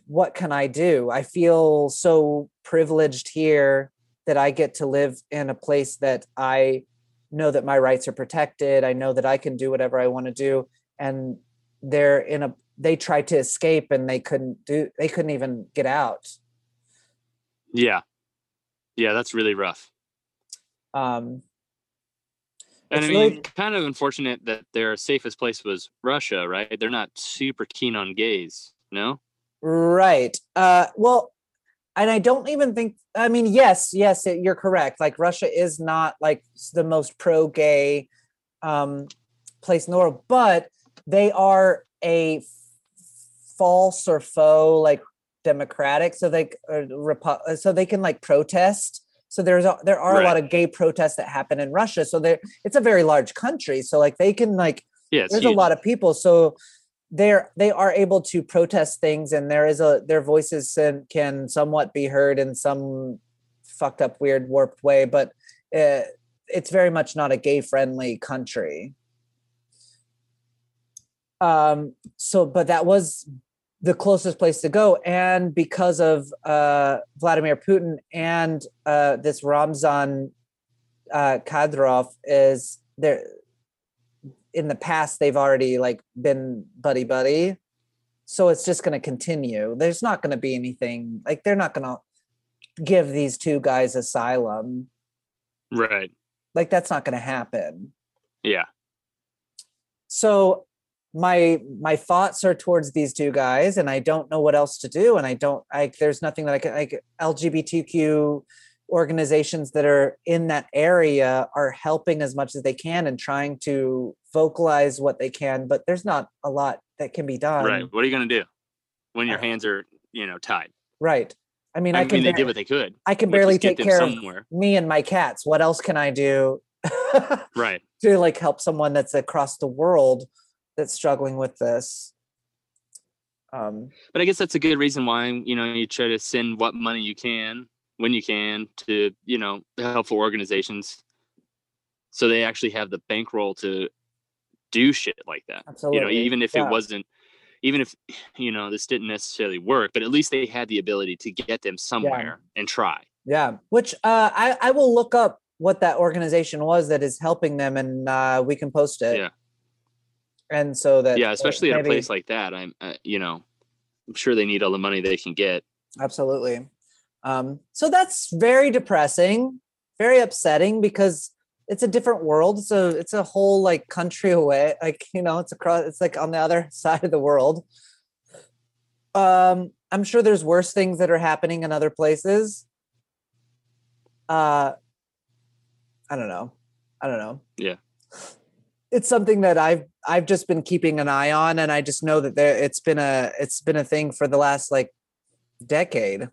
what can I do? I feel so privileged here that I get to live in a place that I know that my rights are protected. I know that I can do whatever I want to do, and they're in a they tried to escape and they couldn't do they couldn't even get out Yeah. Yeah, that's really rough. Um And It's I mean, really- kind of unfortunate that their safest place was Russia, right? They're not super keen on gays, no? right uh well and i don't even think i mean yes yes it- you're correct like russia is not like the most pro gay um place in the world but they are a false or faux like democratic so they or repu- so they can like protest so there's a, there are a lot of gay protests that happen in russia. So there it's a very large country. So like they can like Yeah, there's huge. a lot of people. So they're they are able to protest things and there is a their voices can, can somewhat be heard in some fucked up weird warped way but uh, it's very much not a gay friendly country. Um so but that was the closest place to go. And because of uh vladimir putin and uh this ramzan uh kadyrov is there in the past they've already like been buddy buddy. So it's just going to continue. There's not going to be anything like they're not going to give these two guys asylum. Right. like that's not going to happen. Yeah. so my my thoughts are towards these two guys and i don't know what else to do and i don't like there's nothing that i can like lgbtq organizations that are in that area are helping as much as they can and trying to vocalize what they can but there's not a lot that can be done right. What are you gonna do when your Uh, hands are you know tied? right i mean I, i, mean, can they did what they could. i can barely take care of me and my cats what else can i do Right. to like help someone that's across the world that's struggling with this um But I guess that's a good reason why you know you try to send what money you can when you can to you know helpful organizations, so they actually have the bankroll to do shit like that. absolutely You know, even if Yeah. it wasn't, even if you know this didn't necessarily work, but at least they had the ability to get them somewhere and try. Yeah, which uh, I I will look up what that organization was that is helping them, and uh, we can post it. Yeah. And so that Yeah, especially at a place like that. I'm, uh, you know, I'm sure they need all the money they can get. absolutely. Um, so that's very depressing, very upsetting because it's a different world. So it's a whole like country away. Like you know, it's across. It's like on the other side of the world. Um, I'm sure there's worse things that are happening in other places. Uh, I don't know. I don't know. Yeah. It's something that I've I've just been keeping an eye on, and I just know that there it's been a it's been a thing for the last like decade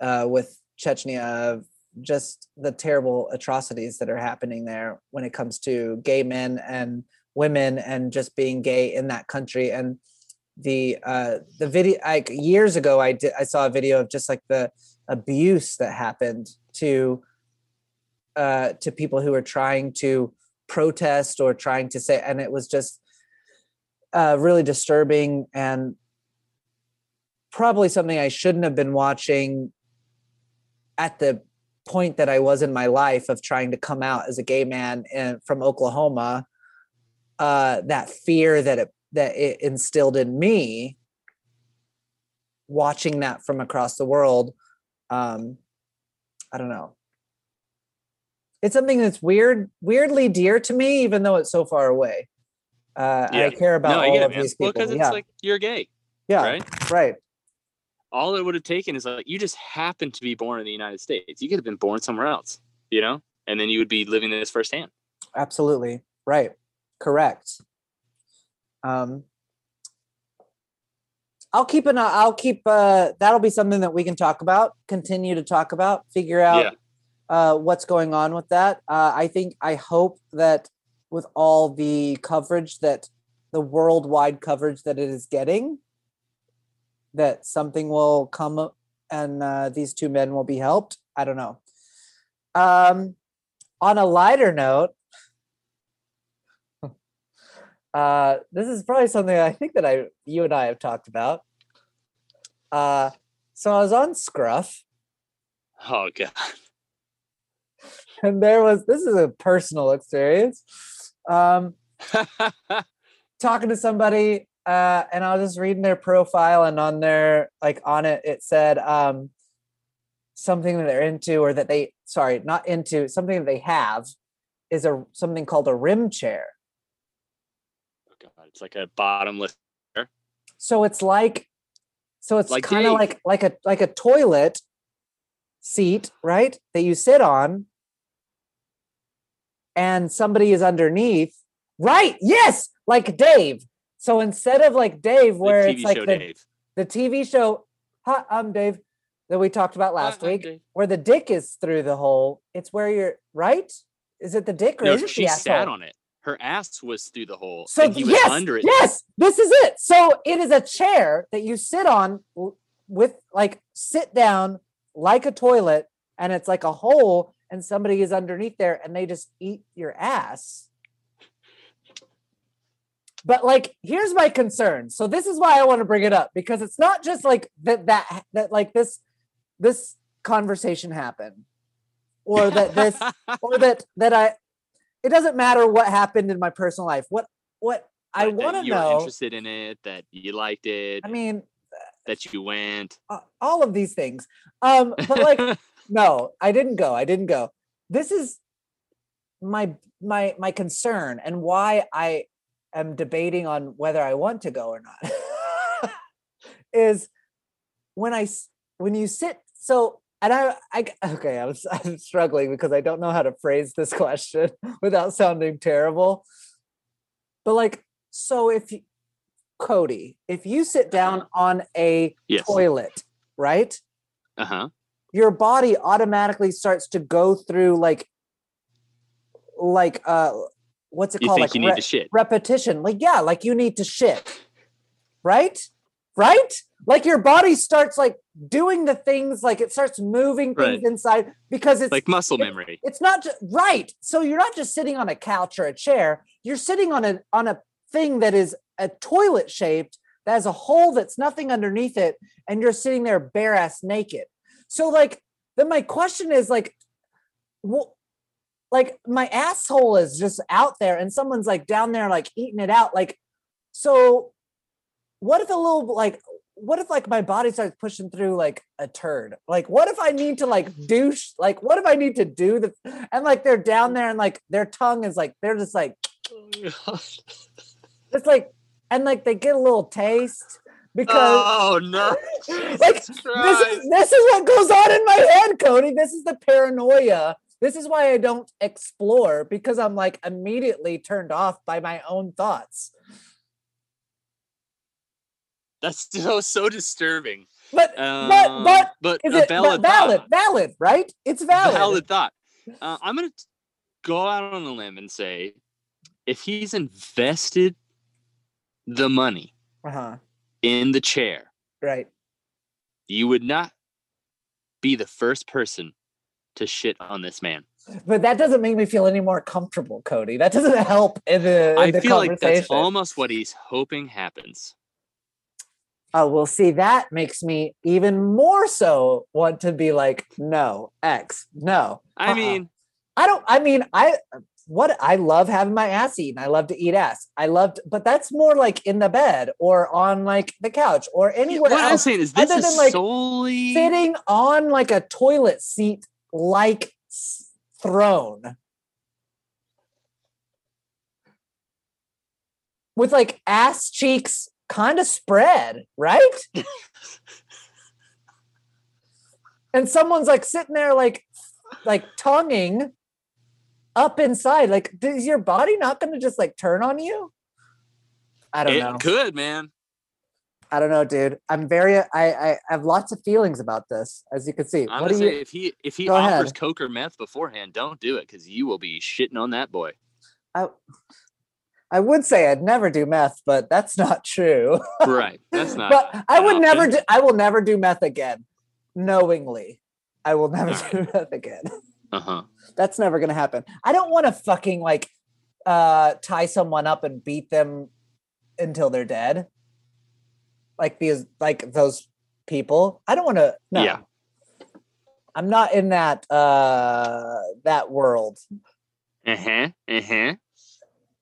uh, with Chechnya, just the terrible atrocities that are happening there when it comes to gay men and women and just being gay in that country. And the uh the video like years ago i did i saw a video of just like the abuse that happened to uh to people who were trying to protest or trying to say and it was just uh really disturbing and probably something i shouldn't have been watching at the point that i was in my life of trying to come out as a gay man in, from oklahoma uh that fear that it that it instilled in me watching that from across the world um i don't know it's something that's weird weirdly dear to me even though it's so far away uh Yeah. i care about no, I all of it, these Well, people because it's yeah like you're gay, yeah right? right All it would have taken is like you just happened to be born in the United States. You could have been born somewhere else, you know, and then you would be living this firsthand. absolutely right correct um i'll keep an i'll keep uh that'll be something that we can talk about continue to talk about figure out Yeah. Uh what's going on with that. Uh i think i hope that with all the coverage that the worldwide coverage that it is getting that something will come and uh, these two men will be helped. I don't know. Um on a lighter note uh this is probably something i think that i you and i have talked about. Uh so i was on scruff. Oh god. and there was this is a personal experience um talking to somebody uh and i was just reading their profile and on their like on it it said um something that they're into or that they sorry not into something that they have is a something called a rim chair Oh, god. It's like a bottomless. Chair. So it's like so it's Like kind of like like a like a toilet seat right that you sit on and somebody is underneath right yes like dave so instead of like dave The where TV it's like show the, Dave. the tv show hi i'm dave that we talked about last Hi, I'm week Dave. where the dick is through the hole it's where you're right is it the dick or No, is it she the sat on it. Her ass was through the hole. So and he was yes, under it. yes, this is it. So it is a chair that you sit on with like sit down like a toilet, and it's like a hole, and somebody is underneath there, and they just eat your ass. But like, here's my concern. So this is why I want to bring it up because it's not just like that that that like this this conversation happened, or that this or that that I it doesn't matter what happened in my personal life. What what I But that want to know. interested in it, that you liked it, I mean, that you went. uh, all of these things. Um, but like, no, I didn't go. I didn't go. This is my my my concern and why I am debating on whether I want to go or not is when I when you sit so and I I okay I was I'm struggling because I don't know how to phrase this question without sounding terrible. But like so if you, Cody, if you sit down on a Yes. toilet, right? Uh huh. Your body automatically starts to go through like like uh what's it You called? like you need re- to shit? repetition. Like yeah like you need to shit. Right? Right? Like your body starts like doing the things like it starts moving things Right. inside because it's Like muscle memory. it's not just right. So you're not just sitting on a couch or a chair. You're sitting on a on a thing that is a toilet shaped that has a hole that's nothing underneath it and you're sitting there bare ass naked so like then my question is like well like my asshole is just out there and someone's like down there like eating it out like so what if a little like what if like my body starts pushing through like a turd? Like what if i need to like mm-hmm. douche like what if i need to do the and like they're down there and like their tongue is like they're just like it's like and like they get a little taste because oh no! like this is, this is what goes on in my head, Cody. This is the paranoia. This is why I don't explore because I'm like immediately turned off by my own thoughts. That's so so disturbing. But but Um, but but is a it valid valid? Valid, right? It's valid. valid thought. Uh, I'm gonna go out on a limb and say, if he's invested the money Uh-huh. In the chair, Right. you would not be the first person to shit on this man. But that doesn't make me feel any more comfortable, Cody. That doesn't help in the, in I the feel like that's almost what he's hoping happens. Oh, well, see, that makes me even more so want to be like, no, X, no. I Uh-uh. mean, I don't. I mean, I what I love having my ass eaten. I love to eat ass. I loved, but that's more like in the bed or on like the couch or anywhere what I'm else. saying is this is like, solely Sitting on like a toilet seat, like throne, with like ass cheeks kind of spread, right? and someone's like sitting there, like like tonguing up inside. Like, is your body not going to just like turn on you? I don't it know. could, man. I don't know, dude. I'm very. I I have lots of feelings about this, as you can see. I'm what do you? if he if he offers ahead. coke or meth beforehand, don't do it because you will be shitting on that boy. I, I would say I'd never do meth, but that's not true. right. That's not. but I would never do. I will never do meth again, knowingly. I will never Alright. do meth again. Uh huh. That's never gonna happen. I don't want to fucking like uh tie someone up and beat them until they're dead. Like these like those people. I don't want to no. Yeah. I'm not in that uh that world. Uh huh. Uh huh.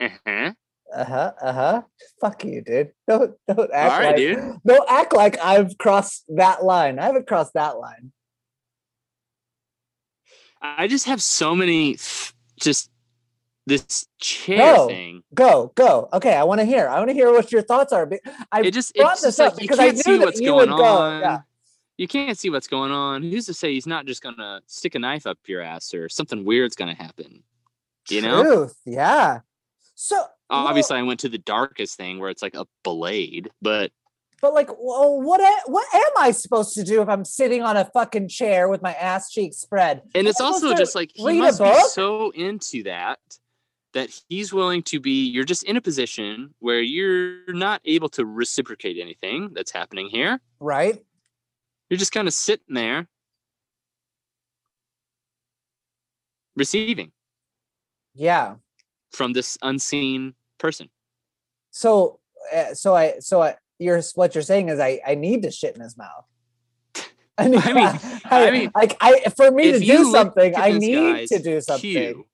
Uh huh. Uh-huh. Uh-huh. Fuck you, dude. Don't don't act All right, like dude. don't act like I've crossed that line. I haven't crossed that line. I just have so many, just this chair No. thing. Go, go. Okay, I want to hear. I want to hear what your thoughts are. I It just brought it's this just up like you because I can't knew see what's going would go, on. yeah. You can't see what's going on. Who's to say he's not just gonna stick a knife up your ass or something weird's gonna happen? You know. Yeah. So well, Obviously, I went to the darkest thing where it's like a blade, but but like, well, what a- what am I supposed to do if I'm sitting on a fucking chair with my ass cheeks spread? and it's also just like he must be so into that that he's willing to be you're just in a position where you're not able to reciprocate anything that's happening here right? you're just kind of sitting there receiving Yeah. from this unseen person So, uh, so I, so I, you're what you're saying is I, I need to shit in his mouth. I, need, I mean- I, I mean, like I, for me to do something, I need to do something. cue,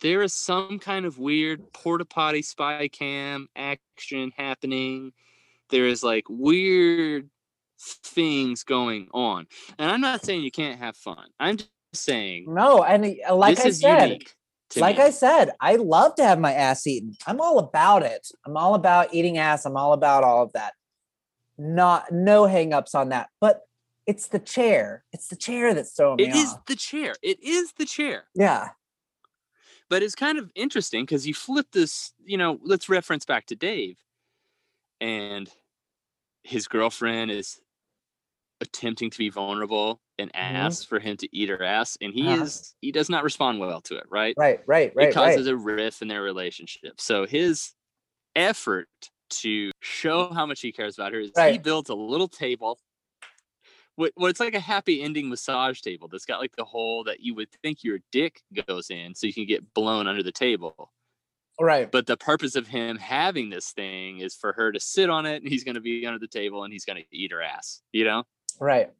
there is some kind of weird porta potty spy cam action happening. There is like weird things going on. And I'm not saying you can't have fun. I'm just saying No, and uh, like I said, unique. Like me. I said, I love to have my ass eaten. I'm all about it. I'm all about eating ass. I'm all about all of that. Not no hangups on that. But it's the chair. It's the chair that's throwing me It is off. the chair. It is the chair. Yeah. But it's kind of interesting because you flip this, you know, let's reference back to Dave. And his girlfriend is attempting to be vulnerable and asks for him to eat her ass. And he Uh-huh. is he does not respond well to it, right? Right, right, right, it causes right. a rift in their relationship. So his effort to show how much he cares about her is he builds a little table. What, it's like a happy ending massage table that's got like the hole that you would think your dick goes in so you can get blown under the table. Right. But the purpose of him having this thing is for her to sit on it and he's going to be under the table and he's going to eat her ass, you know? Right.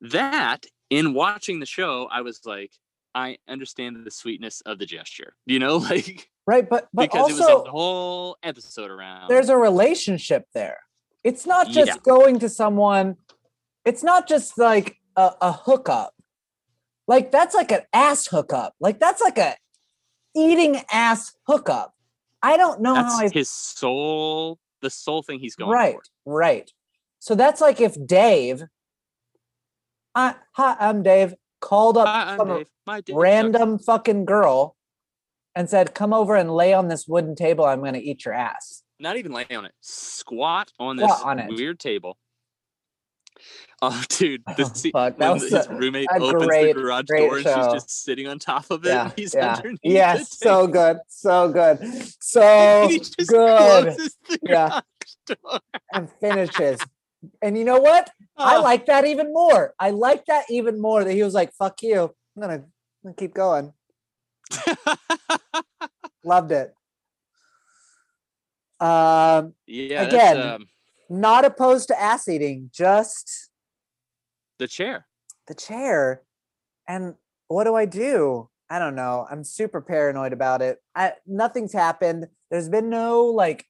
That in watching the show, I was like, I understand the sweetness of the gesture, you know, like Right. But but because it was a whole episode around. there's a relationship there. It's not just Yeah. going to someone, it's not just like a, a hookup. Like that's like an ass hookup. Like that's like a eating ass hookup. I don't know that's how I his soul, the soul thing he's going right, for. right. So that's like if Dave, I, hi, I'm Dave, called up Hi, some Dave. My dick sucks. random fucking girl and said, "Come over and lay on this wooden table. I'm going to eat your ass." Not even lay on it. Squat on this Squat on it. weird table. Oh, dude, the Oh, scene fuck, that when was his a- roommate a opens great, the garage door and show. she's just sitting on top of it. Yeah, he's yeah. underneath. Yes, the so good, so good, so he just good, Yeah. door. and finishes. And you know what? I Oh. like that even more. I like that even more. That he was like, "Fuck you." I'm gonna, I'm gonna keep going. Loved it. Um, yeah, Again. um, not opposed to ass eating, just the chair. the chair. And what do I do? I don't know. I'm super paranoid about it. I, nothing's happened. There's been no like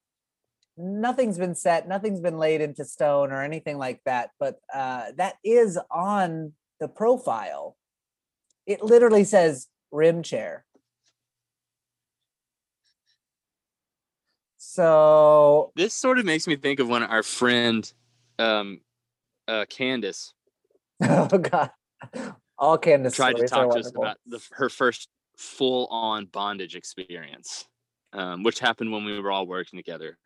nothing's been set, nothing's been laid into stone or anything like that, but uh that is on the profile. It literally says rim chair. So This sort of makes me think of when our friend, um, uh, Candace oh god. All Candace tried to talk to us about the, her first full-on bondage experience, um, which happened when we were all working together,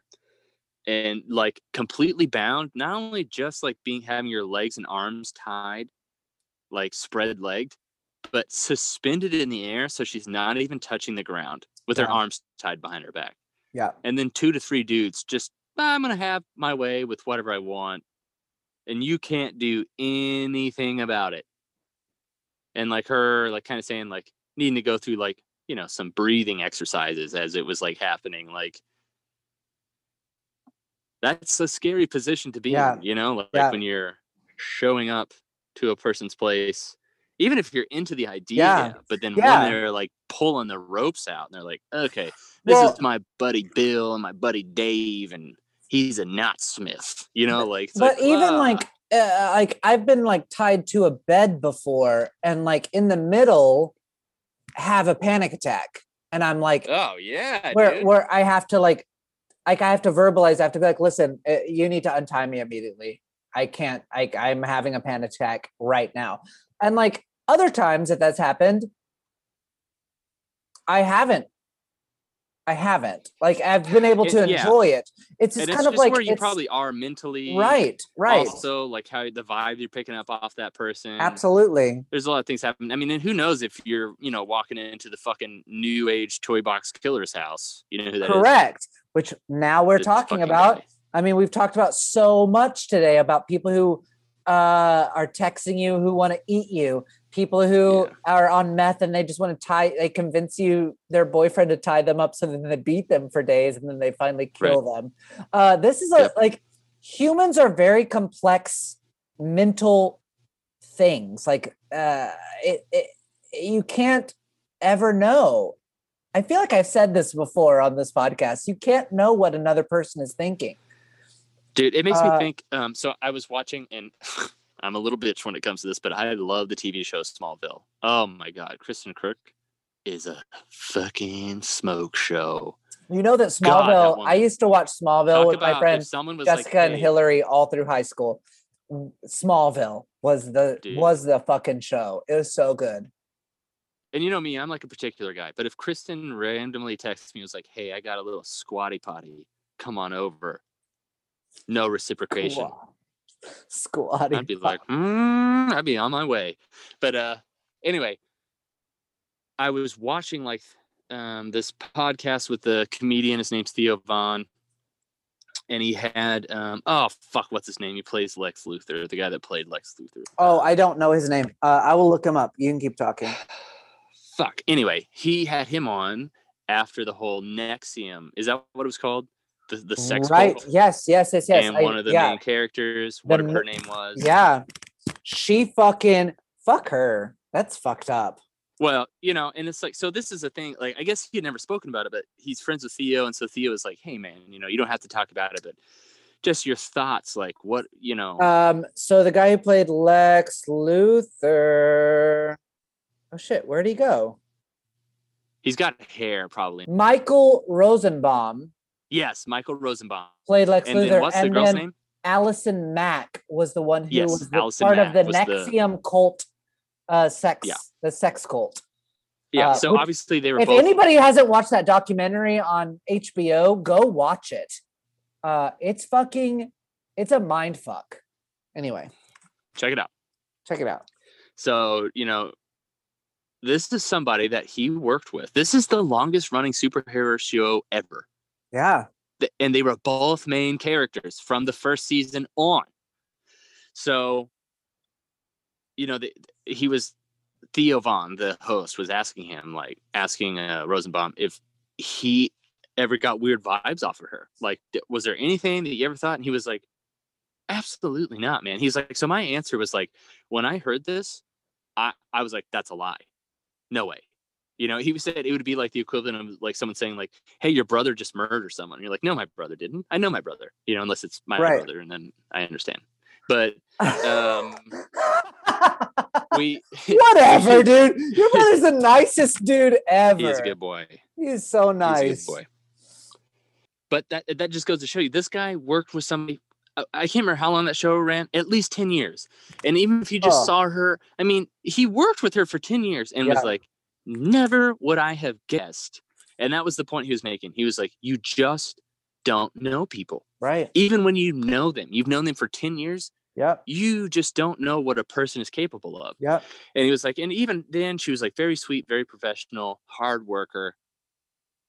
and like completely bound. Not only just like being having your legs and arms tied, like spread legged, but suspended in the air, so she's not even touching the ground with her arms tied behind her back. Yeah. and then two to three dudes just "Ah, I'm gonna have my way with whatever I want, and you can't do anything about it. And like her, like kind of saying like needing to go through like you know some breathing exercises as it was like happening. Like that's a scary position to be Yeah. in, you know, like Yeah. when you're showing up to a person's place. Even if you're into the idea, Yeah. but then when they're like pulling the ropes out and they're like, okay, this Well- is my buddy Bill and my buddy Dave, and he's a knotsmith. You know, like, but like, even "Ah." like uh, like I've been like tied to a bed before and like in the middle have a panic attack and I'm like oh yeah, where dude. where I have to like like I have to verbalize I have to be like listen uh, you need to untie me immediately I can't I I'm having a panic attack right now and like other times that that's happened I haven't I haven't like I've been able It- to yeah. enjoy it it's just and it's kind of just like where you probably are mentally, right right Also, like how the vibe you're picking up off that person. absolutely There's a lot of things happening. I mean, and who knows if you're, you know, walking into the fucking new age toy box killer's house. You know who that is? Which now we're This talking about guy. i mean we've talked about so much today about people who uh are texting you who want to eat you people who Yeah. are on meth and they just want to tie they convince you their boyfriend to tie them up so then they beat them for days and then they finally kill them uh this is a Yep. like humans are very complex mental things like uh it, it you can't ever know i feel like i've said this before on this podcast you can't know what another person is thinking Dude, it makes Uh, me think. Um, so I was watching, and I'm a little bitch when it comes to this, but I love the TV show Smallville. Oh my god, Kristin Kreuk, is a fucking smoke show. You know that God, that Smallville. I used to watch Smallville with my about if friends someone was Jessica like, and Hillary all through high school. Smallville was the Dude. was the fucking show. It was so good. And you know me, I'm like a particular guy. But if Kristin randomly texts me, and was like, "Hey, I got a little squatty potty. Come on over." No reciprocation. Squatty. I'd be like, mm, I'd be on my way. But uh, anyway, I was watching like um, this podcast with the comedian. His name's Theo Von, and he had um, oh fuck, what's his name? He plays Lex Luthor, the guy that played Lex Luthor. Oh, I don't know his name. Uh, I will look him up. You can keep talking. fuck. Anyway, he had him on after the whole NXIVM. Is that what it was called? The the sex right. Yes. Yes. Yes. Yes. and I- one of the yeah. main characters, The whatever her name was. Yeah. She fucking fuck her. That's fucked up. Well, you know, and it's like, so this is a thing. Like, I guess he had never spoken about it, but he's friends with Theo, and so Theo is like, "Hey, man, you know, you don't have to talk about it, but just your thoughts, like, what, you know." Um. So the guy who played Lex Luthor. Oh shit! Where'd he go? he's got hair, probably. Michael Rosenbaum Yes, Michael Rosenbaum. played Lex And Luthor, then what's the and girl's then name? Allison Mack was the one who Yes, was part Mack of the was the- NXIVM cult, uh, sex, Yeah. the sex cult. Yeah. uh, so which- obviously they were If both. anybody hasn't watched that documentary on HBO, go watch it. Uh, it's fucking, it's a mind fuck. Anyway, check it out. check it out. So you know, this is somebody that he worked with. This is the longest running superhero show ever. Yeah. and they were both main characters from the first season on. So, you know, the, he was Theo Von, the host, was asking him, like, asking uh, Rosenbaum if he ever got weird vibes off of her. Like, was there anything that you ever thought? And he was like, absolutely not, man. He's like, so my answer was like, when I heard this, I, I was like, that's a lie. No way. You know, he said it would be like the equivalent of like someone saying like, "Hey, your brother just murdered someone." And you're like, "No, my brother didn't. I know my brother." You know, unless it's my Right. brother, and then I understand. But um, we Whatever, dude. Your brother's the nicest dude ever. he is a good boy. He's so He's nice. a good boy. But that that just goes to show you, this guy worked with somebody. I- can't remember how long that show ran. At least ten years. And even if you just Oh. saw her, I mean, he worked with her for ten years and Yeah. was like, never would I have guessed. And that was the point he was making. He was like, you just don't know people. Right. Even when you know them, you've known them for 10 years, Yep. you just don't know what a person is capable of. Yep. And he was like, and even then, she was like very sweet, very professional, hard worker.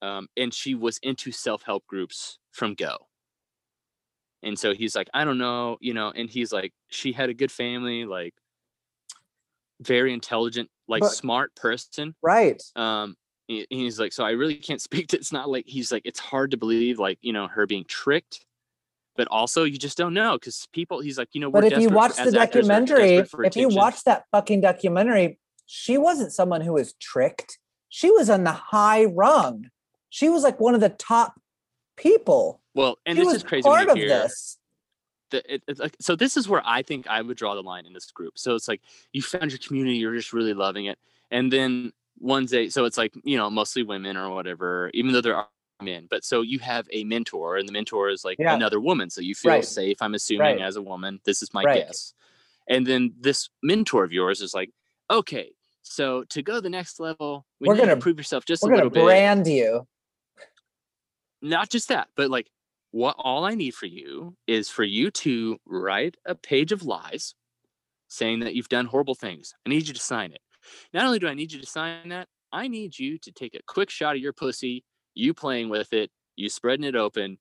Um, and she was into self help groups from go. And so he's like, I don't know, you know, and he's like, she had a good family, like very intelligent, like But- smart person Right. um he's like so i really can't speak to it's not like he's like it's hard to believe like you know her being tricked but also you just don't know because people he's like you know But if you watch the as actors, we're documentary, if you watch that fucking documentary, she wasn't someone who was tricked. She was on the high rung. She was like one of the top people. well and this is crazy part of hear this. the, it, it's like, so this is where i think i would draw the line in this group so it's like you found your community you're just really loving it and then one day so it's like you know mostly women or whatever even though there are men but so you have a mentor and the mentor is like Yeah. another woman so you feel Right. safe i'm assuming Right. as a woman this is my Right. guess and then this mentor of yours is like okay so to go the next level we We're gonna- prove yourself just We're a gonna little bit brand you. Not just that, but like what all I need for you is for you to write a page of lies saying that you've done horrible things. I need you to sign it. Not only do I need you to sign that, I need you to take a quick shot of your pussy, you playing with it, you spreading it open,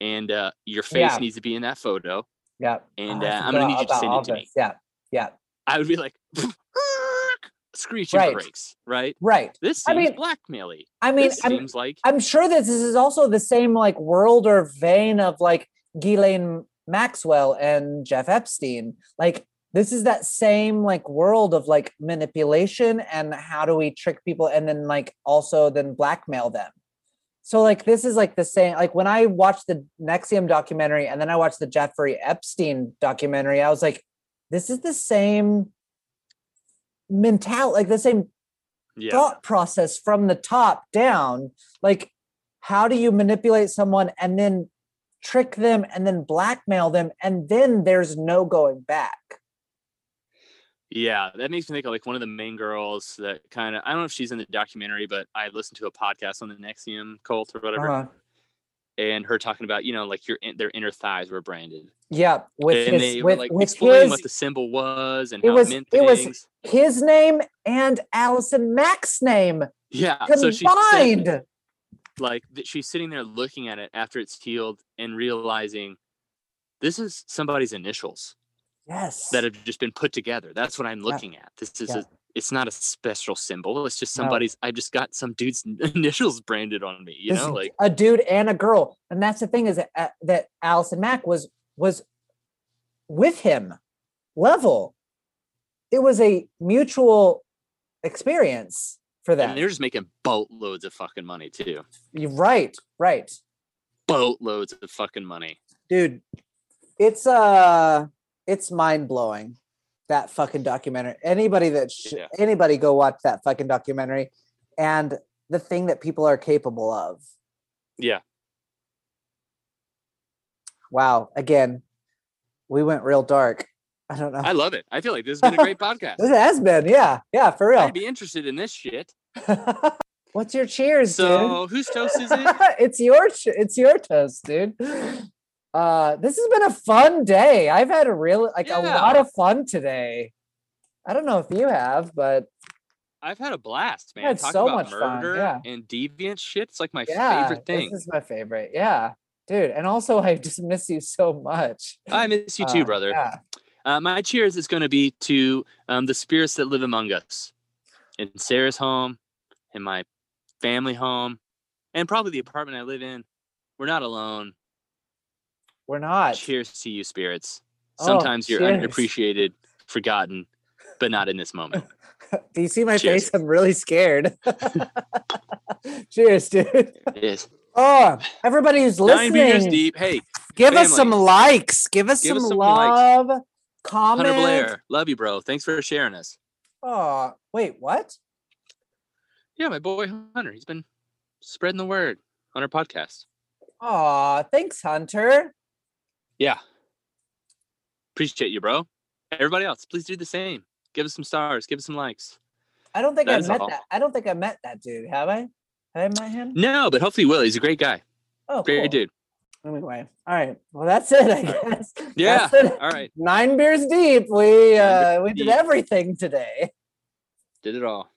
and uh, your face Yeah. needs to be in that photo. Yeah. And Oh, uh, I'm gonna need you to send it to me. Yeah. Yeah. I would be like, screeching Right. brakes, right? Right. This I seems mean- blackmaily. I mean, this I'm, seems like I'm sure that this is also the same like world or vein of like Ghislaine Maxwell and Jeff Epstein. Like this is that same like world of like manipulation and how do we trick people and then like also then blackmail them. So like this is like the same like when I watched the NXIVM documentary and then I watched the Jeffrey Epstein documentary, I was like, this is the same mentality, like the same Yeah. thought process from the top down. Like, how do you manipulate someone and then trick them and then blackmail them and then there's no going back? Yeah, that makes me think of like one of the main girls that kind of I don't know if she's in the documentary, but I listened to a podcast on the NXIVM cult or whatever, Uh-huh. And her talking about you know like your their inner thighs were branded, Yeah, with and his they with, were like with explaining his what the symbol was and it how was- it meant it was- his name and Allison Mack's name yeah, so she combined. said, like that she's sitting there looking at it after it's healed and realizing this is somebody's initials yes. that have just been put together. That's what I'm looking at. This is Yeah. a it's not a special symbol. It's just No. somebody's. I just got some dude's initials branded on me. You This know, like a dude and a girl, and that's the thing is that, uh, that Allison Mack was was with him level. It was a mutual experience for them. and they're just making boatloads of fucking money too. You're right, right, Boatloads of fucking money. dude. It's uh, it's mind blowing. That fucking documentary. Anybody that sh- Yeah. anybody go watch that fucking documentary, and the thing that people are capable of. Yeah. Wow. Again, we went real dark. I don't know. I love it. I feel like this has been a great podcast. This has been, yeah, yeah, for real. I'd be interested in this shit. What's your cheers, dude? So whose toast is it? it's your it's your toast, dude. Uh, this has been a fun day. I've had a real like a lot of fun today. I don't know if you have, but I've had a blast, man. had Talk so about much fun, murder yeah. and deviant shit. It's like my yeah, favorite thing. this is my favorite. Yeah, dude. And also, I just miss you so much. I miss you too, Uh, brother. Yeah. Uh, my cheers is going to be to um, the spirits that live among us in Sarah's home, in my family home, and probably the apartment I live in. We're not alone. We're not. Cheers to you, spirits. Oh, Sometimes you're cheers. unappreciated, forgotten, but not in this moment. Do you see my Cheers. face? I'm really scared. Cheers, dude. Yes. Oh, everybody who's listening. Nine beers deep. Hey, give us some likes. Give us Give some us some likes. love. Comment. Hunter Blair. Love you, bro. Thanks for sharing us. Oh, wait, what? Yeah, my boy Hunter. He's been spreading the word on our podcast. Oh, thanks, Hunter. Yeah. Appreciate you, bro. Everybody else, please do the same. Give us some stars. Give us some likes. I don't think That I met all. that. I don't think I met that dude. Have I? Have I met him? No, but hopefully you will. He's a great guy. Oh, Great cool. dude. Anyway, all right. Well, that's it. I guess. Yeah. All right. Nine beers deep. We Nine uh we did deep. everything today. Did it all.